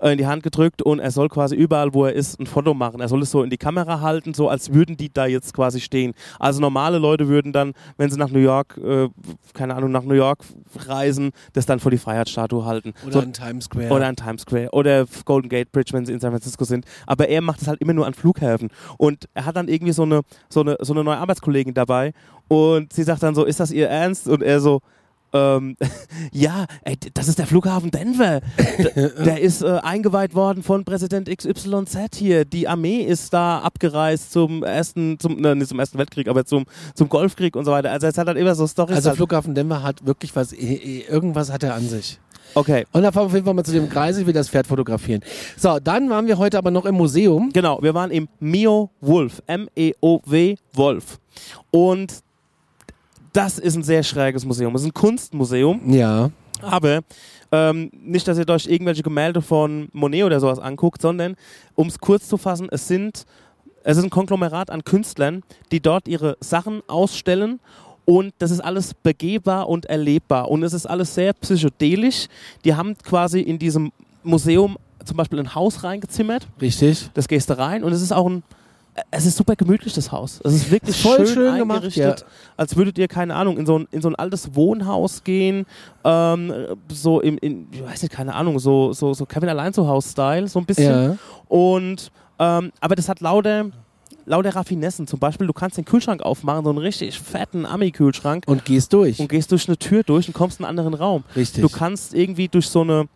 in die Hand gedrückt und er soll quasi überall, wo er ist, ein Foto machen. Er soll es so in die Kamera halten, so als würden die da jetzt quasi stehen. Also normale Leute würden dann, wenn sie nach New York, äh, keine Ahnung, nach New York reisen, das dann vor die Freiheitsstatue halten. Oder so, in Times Square. oder an Times Square oder Golden Gate Bridge, wenn sie in San Francisco sind. Aber er macht es halt immer nur an Flughäfen. Und er hat dann irgendwie so eine, so eine, so eine neue Arbeitskollegin dabei. Und sie sagt dann so, ist das ihr Ernst? Und er so, ähm, ja, ey, das ist der Flughafen Denver. D der ist äh, eingeweiht worden von Präsident XYZ hier. Die Armee ist da abgereist zum ersten, zum, ne, nicht zum ersten Weltkrieg, aber zum, zum Golfkrieg und so weiter. Also es hat halt immer so Storys. also halt. Flughafen Denver hat wirklich was, irgendwas hat er an sich. okay. Und da fahren wir auf jeden Fall mal zu dem Kreis, ich will das Pferd fotografieren. So, dann waren wir heute aber noch im Museum. Genau, wir waren im Mio Wolf, M-E-O-W Wolf. Und das ist ein sehr schräges Museum. Es ist ein Kunstmuseum, Ja. aber ähm, nicht, dass ihr euch irgendwelche Gemälde von Monet oder sowas anguckt, sondern, um es kurz zu fassen, es sind es ist ein Konglomerat an Künstlern, die dort ihre Sachen ausstellen und das ist alles begehbar und erlebbar und es ist alles sehr psychedelisch. Die haben quasi in diesem Museum zum Beispiel ein Haus reingezimmert Richtig. das gehst du rein und es ist auch ein es ist super gemütlich, das Haus. Es ist wirklich Voll schön, schön gemacht, eingerichtet, ja. als würdet ihr, keine Ahnung, in so ein, in so ein altes Wohnhaus gehen, ähm, so im, in, ich weiß nicht, keine Ahnung, so, so, so Kevin allein zu Haus-Style, so ein bisschen. Ja. Und, ähm, aber das hat lauter, lauter Raffinessen. Zum Beispiel, du kannst den Kühlschrank aufmachen, so einen richtig fetten Ami-Kühlschrank Und gehst durch. und gehst durch eine Tür durch und kommst in einen anderen Raum. Richtig. Du kannst irgendwie durch so eine,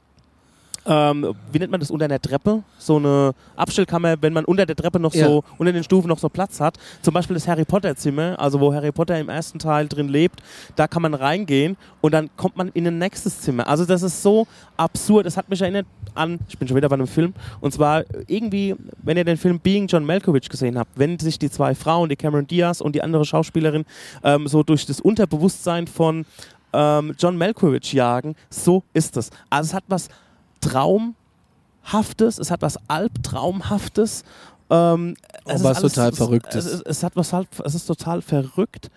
ähm, wie nennt man das, unter einer Treppe, so eine Abstellkammer, wenn man unter der Treppe noch Ja. so, unter den Stufen noch so Platz hat. Zum Beispiel das Harry Potter Zimmer, also wo Harry Potter im ersten Teil drin lebt, da kann man reingehen und dann kommt man in ein nächstes Zimmer. Also das ist so absurd. Es hat mich erinnert an, ich bin schon wieder bei einem Film, und zwar irgendwie, wenn ihr den Film Being John Malkovich gesehen habt, wenn sich die zwei Frauen, die Cameron Diaz und die andere Schauspielerin, ähm, so durch das Unterbewusstsein von ähm, John Malkovich jagen, so ist es. Also es hat was Traumhaftes, es hat was Albtraumhaftes. Ähm, es ist was alles- total es, Verrücktes. Es, es, es hat was halt, es ist total verrückt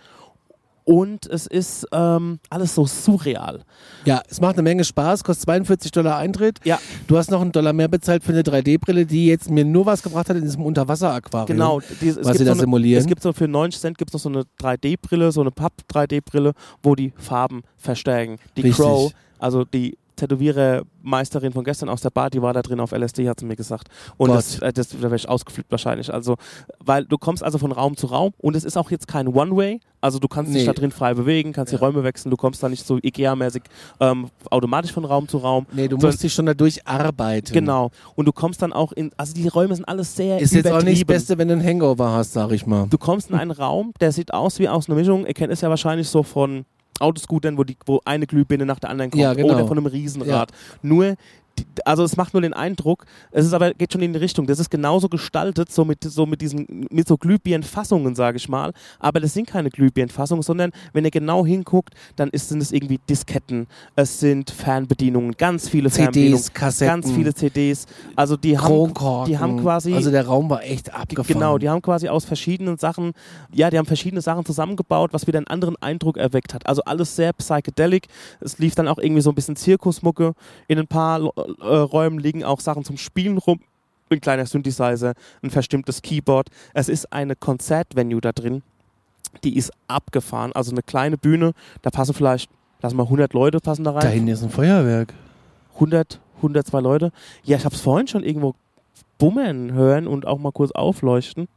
und es ist ähm, alles so surreal. Ja, es macht eine Menge Spaß, kostet 42 Dollar Eintritt. Ja. Du hast noch einen Dollar mehr bezahlt für eine 3D-Brille, die jetzt mir nur was gebracht hat in diesem Unterwasser-Aquarium. Genau, die, Was sie da so eine, simulieren. es gibt so für 90 Cent gibt es noch so eine 3D-Brille, so eine Papp-3D-Brille, wo die Farben verstärken. Die Richtig. Crow, also die Tätowierermeisterin von gestern aus der Bar, die war da drin auf LSD, hat sie mir gesagt. Und Gott. das, äh, das, da wäre ich ausgeflippt wahrscheinlich. Also, weil du kommst also von Raum zu Raum und es ist auch jetzt kein One-Way. Also du kannst dich Nee. da drin frei bewegen, kannst die Räume wechseln, du kommst da nicht so Ikea-mäßig ähm, automatisch von Raum zu Raum. Nee, du musst dich schon dadurch arbeiten. Genau. Und du kommst dann auch in, also die Räume sind alles sehr Ist jetzt auch nicht das. Beste, wenn du einen Hangover hast, sag ich mal. Du kommst in einen Raum, der sieht aus wie aus einer Mischung. Ihr kennt es ja wahrscheinlich so von Autoscootern, wo, die, wo eine Glühbirne nach der anderen kommt. Ja, genau. Oder von einem Riesenrad. Nur, die, also es macht nur den Eindruck, es ist aber, geht schon in die Richtung. Das ist genauso gestaltet, so mit, so mit diesen, mit so Glühbirnenfassungen, sage ich mal. Aber das sind keine Glühbirnenfassungen, sondern wenn ihr genau hinguckt, dann ist, sind es irgendwie Disketten, es sind Fernbedienungen, ganz viele Fernbedienungen. CDs, Kassetten, Ganz viele CDs. Also die haben, die haben quasi Also der Raum war echt abgefahren. Genau, die haben quasi aus verschiedenen Sachen, ja, die haben verschiedene Sachen zusammengebaut, was wieder einen anderen Eindruck erweckt hat. Also alles sehr psychedelic. Es lief dann auch irgendwie so ein bisschen Zirkusmucke. In ein paar Räumen liegen auch Sachen zum Spielen rum. Ein kleiner Synthesizer, ein verstimmtes Keyboard. Es ist eine Konzertvenue da drin. Die ist abgefahren. Also eine kleine Bühne, da passen vielleicht, lass mal 100 Leute passen da rein. Da hinten ist ein Feuerwerk. 100, 102 Leute. Ja, ich habe es vorhin schon irgendwo bummern hören und auch mal kurz aufleuchten.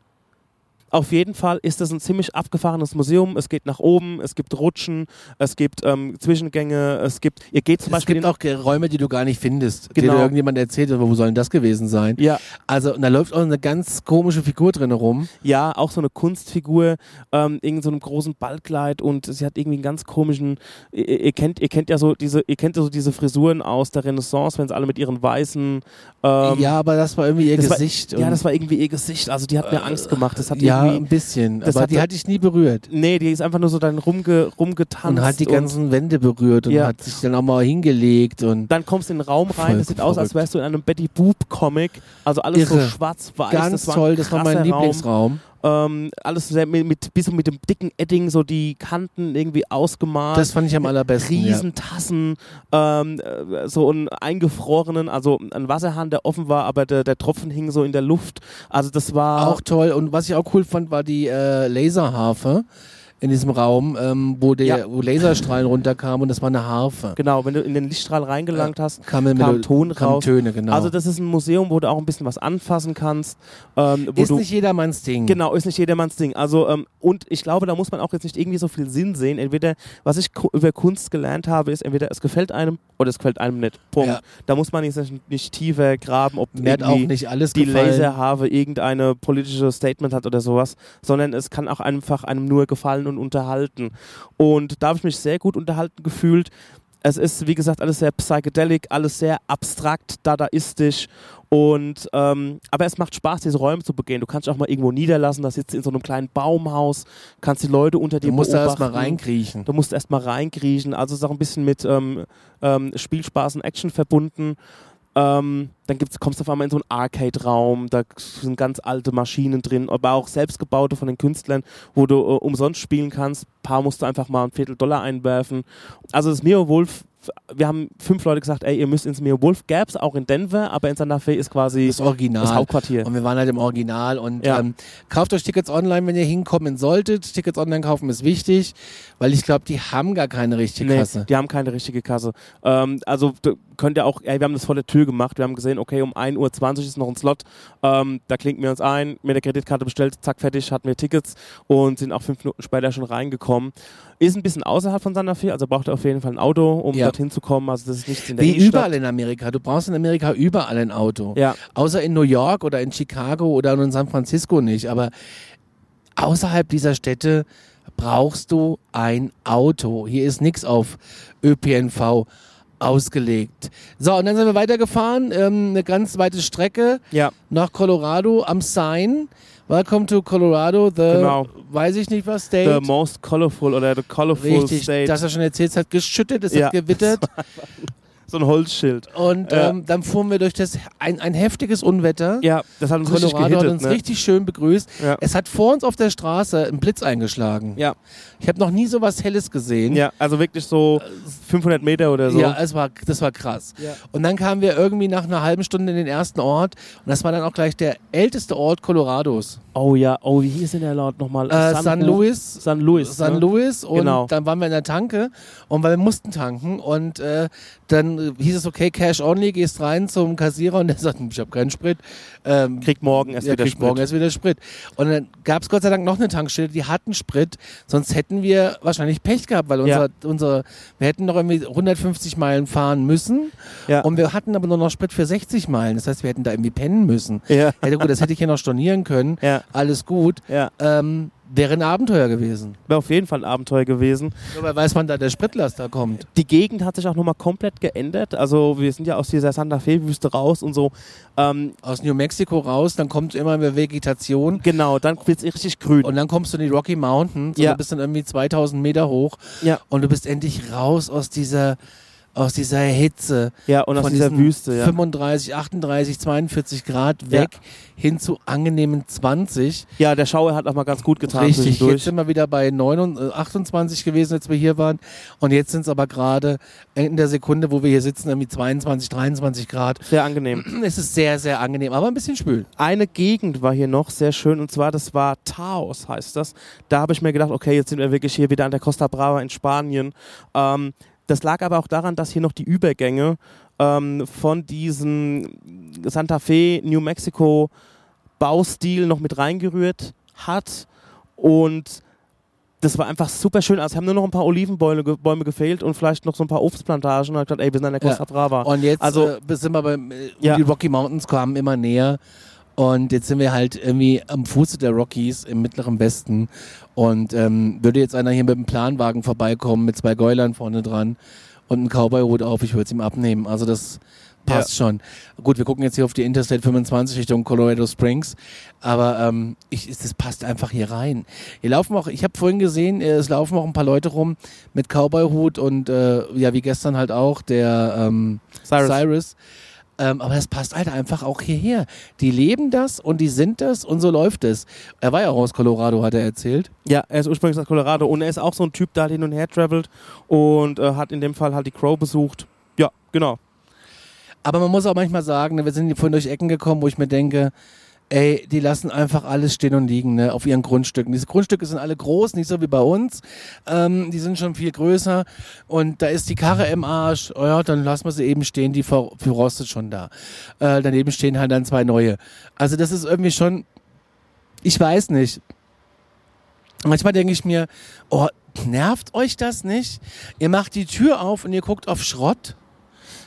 Auf jeden Fall ist das ein ziemlich abgefahrenes Museum. Es geht nach oben, es gibt Rutschen, es gibt ähm, Zwischengänge, es gibt, ihr geht zum Es Beispiel gibt in, auch Räume, die du gar nicht findest, die Genau. dir irgendjemand erzählt hat, wo soll denn das gewesen sein? ja, Also, und da läuft auch eine ganz komische Figur drin rum. ja, auch so eine Kunstfigur, ähm, irgend so einem großen Ballkleid und sie hat irgendwie einen ganz komischen, ihr, ihr kennt, ihr kennt ja so diese, ihr kennt ja so diese Frisuren aus der Renaissance, wenn sie alle mit ihren weißen, ähm, ja, aber das war irgendwie ihr das war- Gesicht. ja, das war irgendwie ihr Gesicht, also die hat mir Angst gemacht, das hat ja, irgendwie, ein bisschen. das aber hat die so- hatte ich nie berührt. nee, die ist einfach nur so dann rumge, rumgetanzt Und hat die ganzen Wände berührt und Ja. hat sich dann auch mal hingelegt und dann kommst du in den Raum rein, das sieht aus, als wärst du in einem Betty Boop Comic, also alles so Irre. schwarz-weiß. ganz das toll, das war mein krasser Raum. Ähm, alles sehr mit, mit, bis mit dem dicken Edding, so die Kanten irgendwie ausgemalt. Das fand ich am allerbesten. Ja. Riesentassen, ähm, äh, so einen eingefrorenen, also ein Wasserhahn, der offen war, aber der, der Tropfen hing so in der Luft. Also das war Auch toll. Und was ich auch cool fand, war die äh, Laserharfe in diesem Raum, ähm, wo, der, Ja. wo Laserstrahlen runterkamen und das war eine Harfe. genau, wenn du in den Lichtstrahl reingelangt hast. Kam, mit kam Ton kam raus. Töne, genau. Also das ist ein Museum, wo du auch ein bisschen was anfassen kannst. Ähm, ist nicht jedermanns Ding. Genau, ist nicht jedermanns Ding. Also, ähm, und ich glaube, da muss man auch jetzt nicht irgendwie so viel Sinn sehen. Entweder, was ich über Kunst gelernt habe, ist entweder es gefällt einem oder es gefällt einem nicht. Punkt. Ja. Da muss man nicht, nicht tiefer graben, ob Mir auch nicht alles die gefallen. Laserharve irgendeine politische Statement hat oder sowas, sondern es kann auch einfach einem nur gefallen und unterhalten. Und da habe ich mich sehr gut unterhalten gefühlt. Es ist, wie gesagt, alles sehr psychedelic, alles sehr abstrakt, dadaistisch. Und, ähm, aber es macht Spaß, diese Räume zu begehen. Du kannst dich auch mal irgendwo niederlassen, da sitzt du in so einem kleinen Baumhaus, kannst die Leute unter dir Du musst da beobachten. erst mal reinkriechen. Du musst erst mal reinkriechen. Also es ist auch ein bisschen mit ähm, ähm, Spielspaß und Action verbunden. Ähm, dann gibt's, kommst du auf einmal in so einen Arcade-Raum, da sind ganz alte Maschinen drin, aber auch selbstgebaute von den Künstlern, wo du äh, umsonst spielen kannst. Ein paar musst du einfach mal ein Viertel Dollar einwerfen. Also das Mio Wolf, wir haben fünf Leute gesagt, ey, ihr müsst ins Mio Wolf. Gab's auch in Denver, aber in Santa Fe ist quasi Das Original. das Hauptquartier. Und wir waren halt im Original und Ja. ähm, kauft euch Tickets online, wenn ihr hinkommen solltet. Tickets online kaufen ist wichtig, weil ich glaube, die haben gar keine richtige Nee, Kasse. die haben keine richtige Kasse. Ähm, also d- könnt ihr auch, ey, wir haben das vor der Tür gemacht. Wir haben gesehen, okay, um 1.20 Uhr ist noch ein Slot. Ähm, da klinken wir uns ein, mit der Kreditkarte bestellt, zack, fertig, hatten wir Tickets und sind auch fünf Minuten später schon reingekommen. Ist ein bisschen außerhalb von Santa Fe, also braucht ihr auf jeden Fall ein Auto, um Ja. dorthin zu kommen. Also das ist nichts in der Wie Innenstadt. überall in Amerika. Du brauchst in Amerika überall ein Auto. Ja, Außer in New York oder in Chicago oder in San Francisco nicht. Aber außerhalb dieser Städte brauchst du ein Auto. Hier ist nichts auf ÖPNV ausgelegt. So, und dann sind wir weitergefahren, ähm, eine ganz weite Strecke ja, nach Colorado am Sign. Welcome to Colorado, the, Genau. weiß ich nicht was, State. the most colorful oder the colorful Richtig, state. das er schon erzählt, es hat geschüttet, es Ja. hat gewittert. so ein Holzschild. Und Ja. ähm, dann fuhren wir durch das ein, ein heftiges Unwetter. Ja, das hat uns richtig Colorado hat gehittet. uns ne? richtig schön begrüßt. Ja. Es hat vor uns auf der Straße einen Blitz eingeschlagen. Ja, Ich habe noch nie so was Helles gesehen. ja, also wirklich so 500 Meter oder so. Ja, es war, das war krass. Ja. Und dann kamen wir irgendwie nach einer halben Stunde in den ersten Ort. Und das war dann auch gleich der älteste Ort Colorados. Oh ja, oh, wie hieß denn der Laut nochmal? Äh, San Luis. San Luis. San ne? Luis und Genau. dann waren wir in der Tanke und weil wir mussten tanken und äh, dann äh, hieß es okay Cash only gehst rein zum Kassierer und der sagt ich habe keinen Sprit ähm, Kriegt morgen erst ja, wieder kriegt Sprit. morgen erst wieder Sprit und dann gab es Gott sei Dank noch eine Tankstelle die hatten Sprit sonst hätten wir wahrscheinlich Pech gehabt weil unser, Ja. unser wir hätten noch irgendwie 150 Meilen fahren müssen Ja. und wir hatten aber nur noch Sprit für 60 Meilen das heißt wir hätten da irgendwie pennen müssen Ja, ja gut das hätte ich ja noch stornieren können ja, alles gut ja. ähm, wäre ein Abenteuer gewesen Wäre auf jeden Fall ein Abenteuer gewesen. nur weil weiß man da der Spritlaster kommt Die Gegend hat sich auch nochmal komplett geändert. Also wir sind ja aus dieser Santa Fe-Wüste raus und so. Ähm, aus New Mexico raus, dann kommt immer mehr Vegetation genau, dann wird es richtig grün. und dann kommst du in die Rocky Mountains Ja. und du bist dann irgendwie 2000 Meter hoch ja, und du bist endlich raus aus dieser aus dieser Hitze ja, und aus dieser Wüste, ja. 35, 38, 42 Grad weg hin zu angenehmen 20. Ja, der Schauer hat auch mal ganz gut getan Richtig, jetzt sind wir wieder bei 29, äh, 28 gewesen, als wir hier waren und jetzt sind es aber gerade in der Sekunde, wo wir hier sitzen, irgendwie 22, 23 Grad. Sehr angenehm. Es ist sehr, sehr angenehm, aber ein bisschen schwül. Eine Gegend war hier noch sehr schön und zwar, das war Taos, heißt das. Da habe ich mir gedacht, okay, jetzt sind wir wirklich hier wieder an der Costa Brava in Spanien. Ähm, das lag aber auch daran, dass hier noch die Übergänge ähm, von diesem Santa Fe, New Mexico Baustil noch mit reingerührt hat und das war einfach super schön. Also haben nur noch ein paar Olivenbäume Bäume gefehlt und vielleicht noch so ein paar Obstplantagen und hat gesagt, ey, wir sind an der Costa Brava. Und jetzt Also- äh, sind wir beim, äh, Ja. die Rocky Mountains kamen immer näher. Und jetzt sind wir halt irgendwie am Fuße der Rockies im mittleren Westen. Und ähm, würde jetzt einer hier mit einem Planwagen vorbeikommen, mit zwei Gäulern vorne dran und einen Cowboy-Hut auf, ich würde es ihm abnehmen. Also das passt schon. Gut, wir gucken jetzt hier auf die Interstate 25 Richtung Colorado Springs. Aber ähm, ich, das passt einfach hier rein. Hier laufen auch, ich habe vorhin gesehen, äh, es laufen auch ein paar Leute rum mit Cowboy-Hut und äh, ja, wie gestern halt auch, der ähm, Cyrus. Cyrus. Ähm, aber das passt halt einfach auch hierher. Die leben das und die sind das und so läuft es. Er war ja auch aus Colorado, hat er erzählt. Ja, er ist ursprünglich aus Colorado und er ist auch so ein Typ, der halt hin und her travelt und äh, hat in dem Fall halt die Crow besucht. Ja, genau. Aber man muss auch manchmal sagen, ne, wir sind vorhin durch Ecken gekommen, wo ich mir denke, ey, die lassen einfach alles stehen und liegen ne, auf ihren Grundstücken. Diese Grundstücke sind alle groß, nicht so wie bei uns. Ähm, die sind schon viel größer und da ist die Karre im Arsch. Oh ja, dann lassen wir sie eben stehen, die ver verrostet schon da. Äh, daneben stehen halt dann zwei neue. Also das ist irgendwie schon, ich weiß nicht. Manchmal denke ich mir, oh, nervt euch das nicht? Ihr macht die Tür auf und ihr guckt auf Schrott.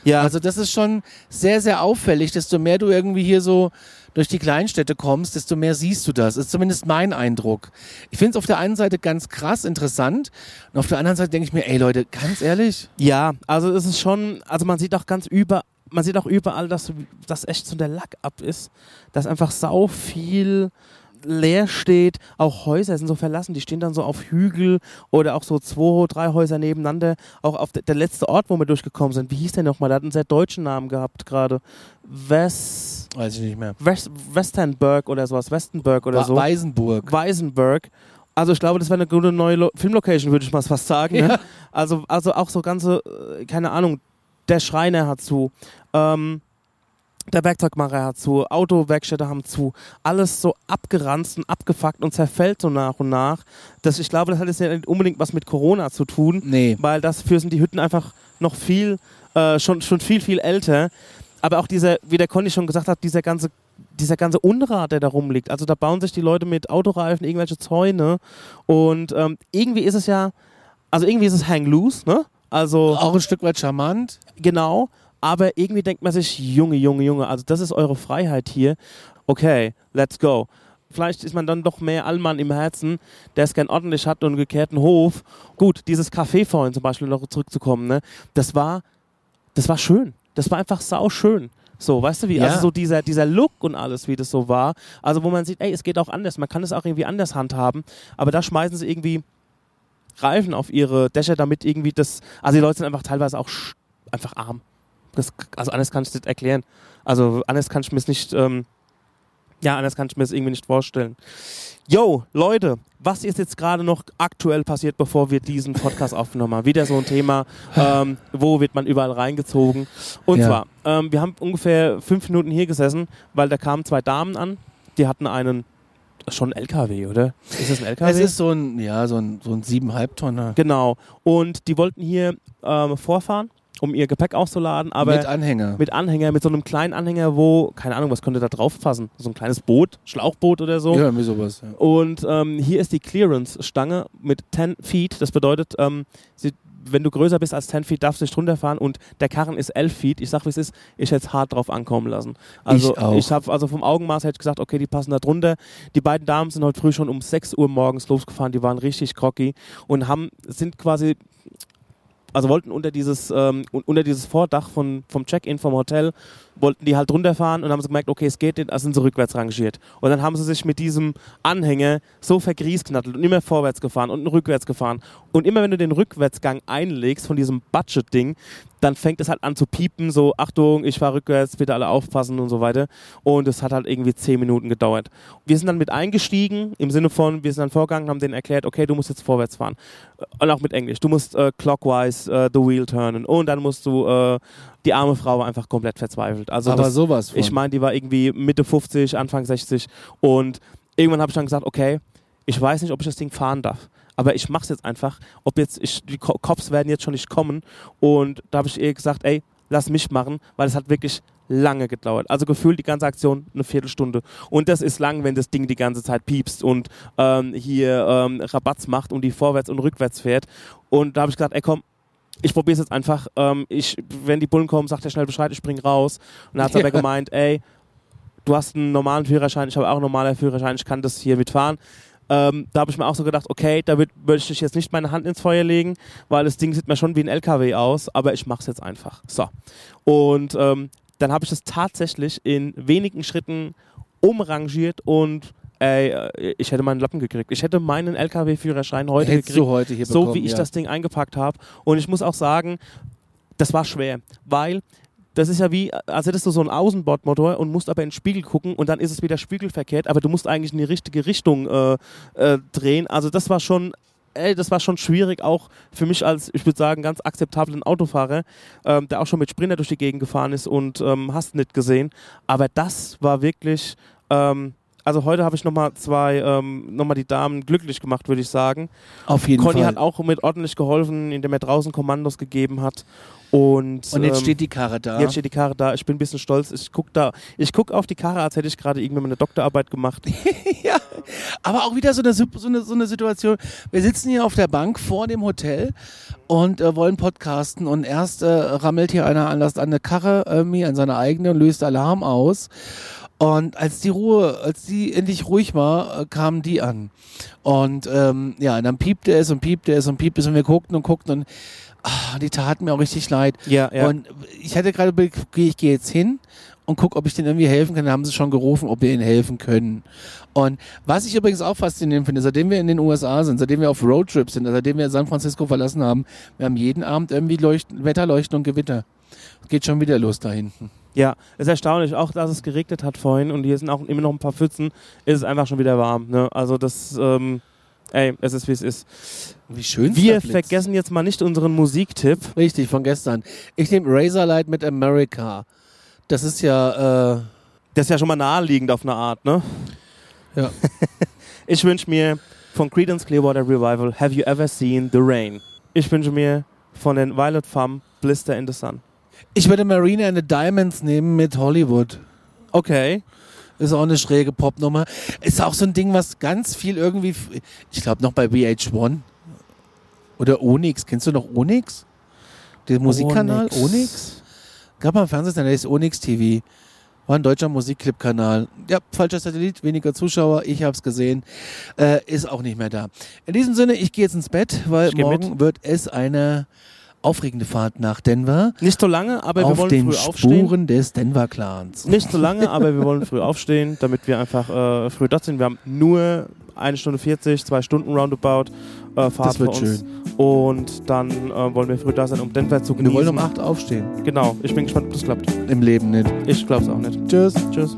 Ja, Also das ist schon sehr, sehr auffällig. Desto mehr du irgendwie hier so durch die Kleinstädte kommst, desto mehr siehst du das. Ist zumindest mein Eindruck. Ich finde es auf der einen Seite ganz krass interessant und auf der anderen Seite denke ich mir, ey Leute, ganz ehrlich, ja, also es ist schon, also man sieht auch ganz über, man sieht auch überall, dass das echt so der Lack ab ist, dass einfach sau viel leer steht, auch Häuser sind so verlassen, die stehen dann so auf Hügel oder auch so zwei, drei Häuser nebeneinander. Auch auf der, der letzte Ort, wo wir durchgekommen sind, wie hieß der nochmal? Der hat einen sehr deutschen Namen gehabt gerade. West, weiß ich nicht mehr. West, Westernburg oder sowas, Westenburg oder so. Weisenburg. Weisenberg. Also ich glaube, das wäre eine gute neue Lo Filmlocation, würde ich mal fast sagen. Ne? Ja. Also, also auch so ganze, äh, keine Ahnung, der Schreiner hat zu, ähm, der Werkzeugmacher hat zu, Autowerkstätte haben zu, alles so abgeranzt und abgefuckt und zerfällt so nach und nach. Das, ich glaube, das hat jetzt nicht unbedingt was mit Corona zu tun, Nee. weil dafür sind die Hütten einfach noch viel, äh, schon, schon viel, viel älter. Aber auch dieser, wie der Conny schon gesagt hat, dieser ganze, dieser ganze Unrat, der da rumliegt. Also da bauen sich die Leute mit Autoreifen irgendwelche Zäune und ähm, irgendwie ist es ja, also irgendwie ist es hang loose, ne? Also Auch ein Stück weit charmant. genau, aber irgendwie denkt man sich, Junge, Junge, Junge, also das ist eure Freiheit hier. Okay, let's go. Vielleicht ist man dann doch mehr Allmann im Herzen, der es gern ordentlich hat und einen gekehrten Hof. Gut, dieses Café vorhin zum Beispiel noch zurückzukommen, ne? Das war, das war schön. Das war einfach sau schön. So, weißt du wie? Ja. Also so dieser, dieser Look und alles, wie das so war. Also wo man sieht, ey, es geht auch anders. Man kann es auch irgendwie anders handhaben. Aber da schmeißen sie irgendwie Reifen auf ihre Dächer, damit irgendwie das. Also die Leute sind einfach teilweise auch einfach arm. Das, also anders kann ich es nicht erklären. Also anders kann ich mir es nicht. Ähm, ja, anders kann ich mir es irgendwie nicht vorstellen. Yo, Leute, was ist jetzt gerade noch aktuell passiert, bevor wir diesen Podcast aufgenommen haben? Wieder so ein Thema, ähm, wo wird man überall reingezogen? Und Ja. zwar, ähm, wir haben ungefähr fünf Minuten hier gesessen, weil da kamen zwei Damen an, die hatten einen, schon ein LKW, oder? Ist das ein LKW? Es ist so ein, ja, so ein, so ein siebeneinhalb Tonner. Genau. Und die wollten hier ähm, vorfahren, um ihr Gepäck auszuladen, aber mit Anhänger. mit Anhänger, mit so einem kleinen Anhänger, wo, keine Ahnung, was könnte da drauf passen? So ein kleines Boot, Schlauchboot oder so. ja, irgendwie sowas. Ja. Und ähm, hier ist die Clearance-Stange mit 10 Feet. Das bedeutet, ähm, sie, wenn du größer bist als 10 Feet, darfst du nicht runterfahren und der Karren ist 11 Feet. Ich sag, wie es ist, ich hätte es hart drauf ankommen lassen. Also Ich auch. ich habe also vom Augenmaß hätte ich gesagt, okay, die passen da drunter. Die beiden Damen sind heute früh schon um 6 Uhr morgens losgefahren, die waren richtig groggy und haben, sind quasi also wollten unter dieses, ähm, un- unter dieses Vordach von, vom Check-in vom Hotel, wollten die halt runterfahren und haben sie gemerkt, okay, es geht nicht, also sind sie rückwärts rangiert. Und dann haben sie sich mit diesem Anhänger so vergrießknattelt und immer vorwärts gefahren und rückwärts gefahren. Und immer wenn du den Rückwärtsgang einlegst von diesem Budget-Ding, dann fängt es halt an zu piepen, so Achtung, ich fahre rückwärts, bitte alle aufpassen und so weiter. Und es hat halt irgendwie zehn Minuten gedauert. Wir sind dann mit eingestiegen, im Sinne von, wir sind dann vorgegangen, haben denen erklärt, okay, du musst jetzt vorwärts fahren. Und auch mit Englisch. Du musst äh, clockwise äh, the wheel turnen. Und dann musst du, äh, die arme Frau war einfach komplett verzweifelt. Also Aber das, sowas von. ich meine, die war irgendwie Mitte 50, Anfang 60 und irgendwann habe ich dann gesagt, okay, ich weiß nicht, ob ich das Ding fahren darf, aber ich mache es jetzt einfach. Ob jetzt ich, die Cops werden jetzt schon nicht kommen und da habe ich ihr gesagt, ey, lass mich machen, weil es hat wirklich lange gedauert. Also gefühlt die ganze Aktion eine Viertelstunde. Und das ist lang, wenn das Ding die ganze Zeit piepst und ähm, hier ähm, Rabatz macht und die vorwärts und rückwärts fährt. Und da habe ich gesagt, ey komm, ich probiere es jetzt einfach. Ähm, ich, wenn die Bullen kommen, sagt er schnell Bescheid, ich spring raus. Und dann hat er Ja. aber gemeint, ey, du hast einen normalen Führerschein, ich habe auch einen normalen Führerschein, ich kann das hier mitfahren. Ähm, da habe ich mir auch so gedacht, okay, da würd- würde ich jetzt nicht meine Hand ins Feuer legen, weil das Ding sieht mir schon wie ein LKW aus, aber ich mache es jetzt einfach. So. Und ähm, dann habe ich es tatsächlich in wenigen Schritten umrangiert und ey, äh, ich hätte meinen Lappen gekriegt. Ich hätte meinen LKW-Führerschein heute Hättest gekriegt du heute hier so bekommen, wie ich ja. das Ding eingepackt habe. Und ich muss auch sagen, das war schwer, weil das ist ja wie, als hättest du so einen Außenbordmotor und musst aber in den Spiegel gucken und dann ist es wieder spiegelverkehrt, aber du musst eigentlich in die richtige Richtung äh, äh, drehen. Also das war schon, ey, das war schon schwierig, auch für mich als, ich würde sagen, ganz akzeptablen Autofahrer, ähm, der auch schon mit Sprinter durch die Gegend gefahren ist und ähm, hast nicht gesehen. Aber das war wirklich, ähm, also heute habe ich nochmal zwei, ähm, nochmal die Damen glücklich gemacht, würde ich sagen. Auf jeden Conny Fall. hat auch mit ordentlich geholfen, indem er draußen Kommandos gegeben hat. Und, und jetzt ähm, steht die Karre da. jetzt steht die Karre da. Ich bin ein bisschen stolz. Ich gucke da, ich guck auf die Karre, als hätte ich gerade irgendwie meine Doktorarbeit gemacht. ja, aber auch wieder so eine, so, eine, so eine Situation. Wir sitzen hier auf der Bank vor dem Hotel und äh, wollen podcasten und erst äh, rammelt hier einer an, das- an eine Karre irgendwie, an seine eigene und löst Alarm aus. Und als die Ruhe, als die endlich ruhig war, äh, kamen die an. Und ähm, ja, und dann piepte es und piepte es und piepte es und wir guckten und guckten und ah, die taten mir auch richtig leid. Ja, ja. Und ich hatte gerade, be- okay, ich gehe jetzt hin und gucke, ob ich denen irgendwie helfen kann. Dann haben sie schon gerufen, ob wir ihnen helfen können. Und was ich übrigens auch faszinierend finde, seitdem wir in den USA sind, seitdem wir auf Roadtrips sind, seitdem wir San Francisco verlassen haben, wir haben jeden Abend irgendwie Leuchten, Wetterleuchten und Gewitter. Geht schon wieder los da hinten. Ja, ist erstaunlich. Auch, dass es geregnet hat vorhin und hier sind auch immer noch ein paar Pfützen, ist es einfach schon wieder warm. Ne? Also das, ähm, ey, es ist wie es ist. Wie schön. Wir vergessen jetzt mal nicht unseren Musiktipp. Richtig, von gestern. Ich nehme Razorlight mit America. Das ist ja, äh, Das ist ja schon mal naheliegend auf eine Art, ne? ja. Ich wünsche mir von Creedence Clearwater Revival Have You Ever Seen the Rain? Ich wünsche mir von den Violet Femme Blister in the Sun. Ich würde Marina and the Diamonds nehmen mit Hollywood. Okay. Ist auch eine schräge Popnummer. Ist auch so ein Ding, was ganz viel irgendwie, ich glaube noch bei VH1 oder Onyx. Kennst du noch Onyx? Der Musikkanal Onyx. Onyx? Gab mal im Fernsehen, der ist Onyx TV. War ein deutscher Musikclip-Kanal. Ja, falscher Satellit, weniger Zuschauer, ich hab's gesehen. Äh, ist auch nicht mehr da. In diesem Sinne, ich gehe jetzt ins Bett, weil morgen mit. wird es eine aufregende Fahrt nach Denver. Nicht so lange, aber wir auf wollen den früh aufstehen. Spuren des Denver-Clans. Nicht so lange, aber wir wollen früh aufstehen, damit wir einfach äh, früh dort sind. Wir haben nur eine Stunde 40, zwei Stunden roundabout äh, Fahrt Das wird für uns. schön. Und dann äh, wollen wir früh da sein, um Denver zu Und wir genießen. wollen um 8 aufstehen. Genau, ich bin gespannt, ob das klappt. Im Leben nicht. Ich glaube es auch nicht. Tschüss. Tschüss.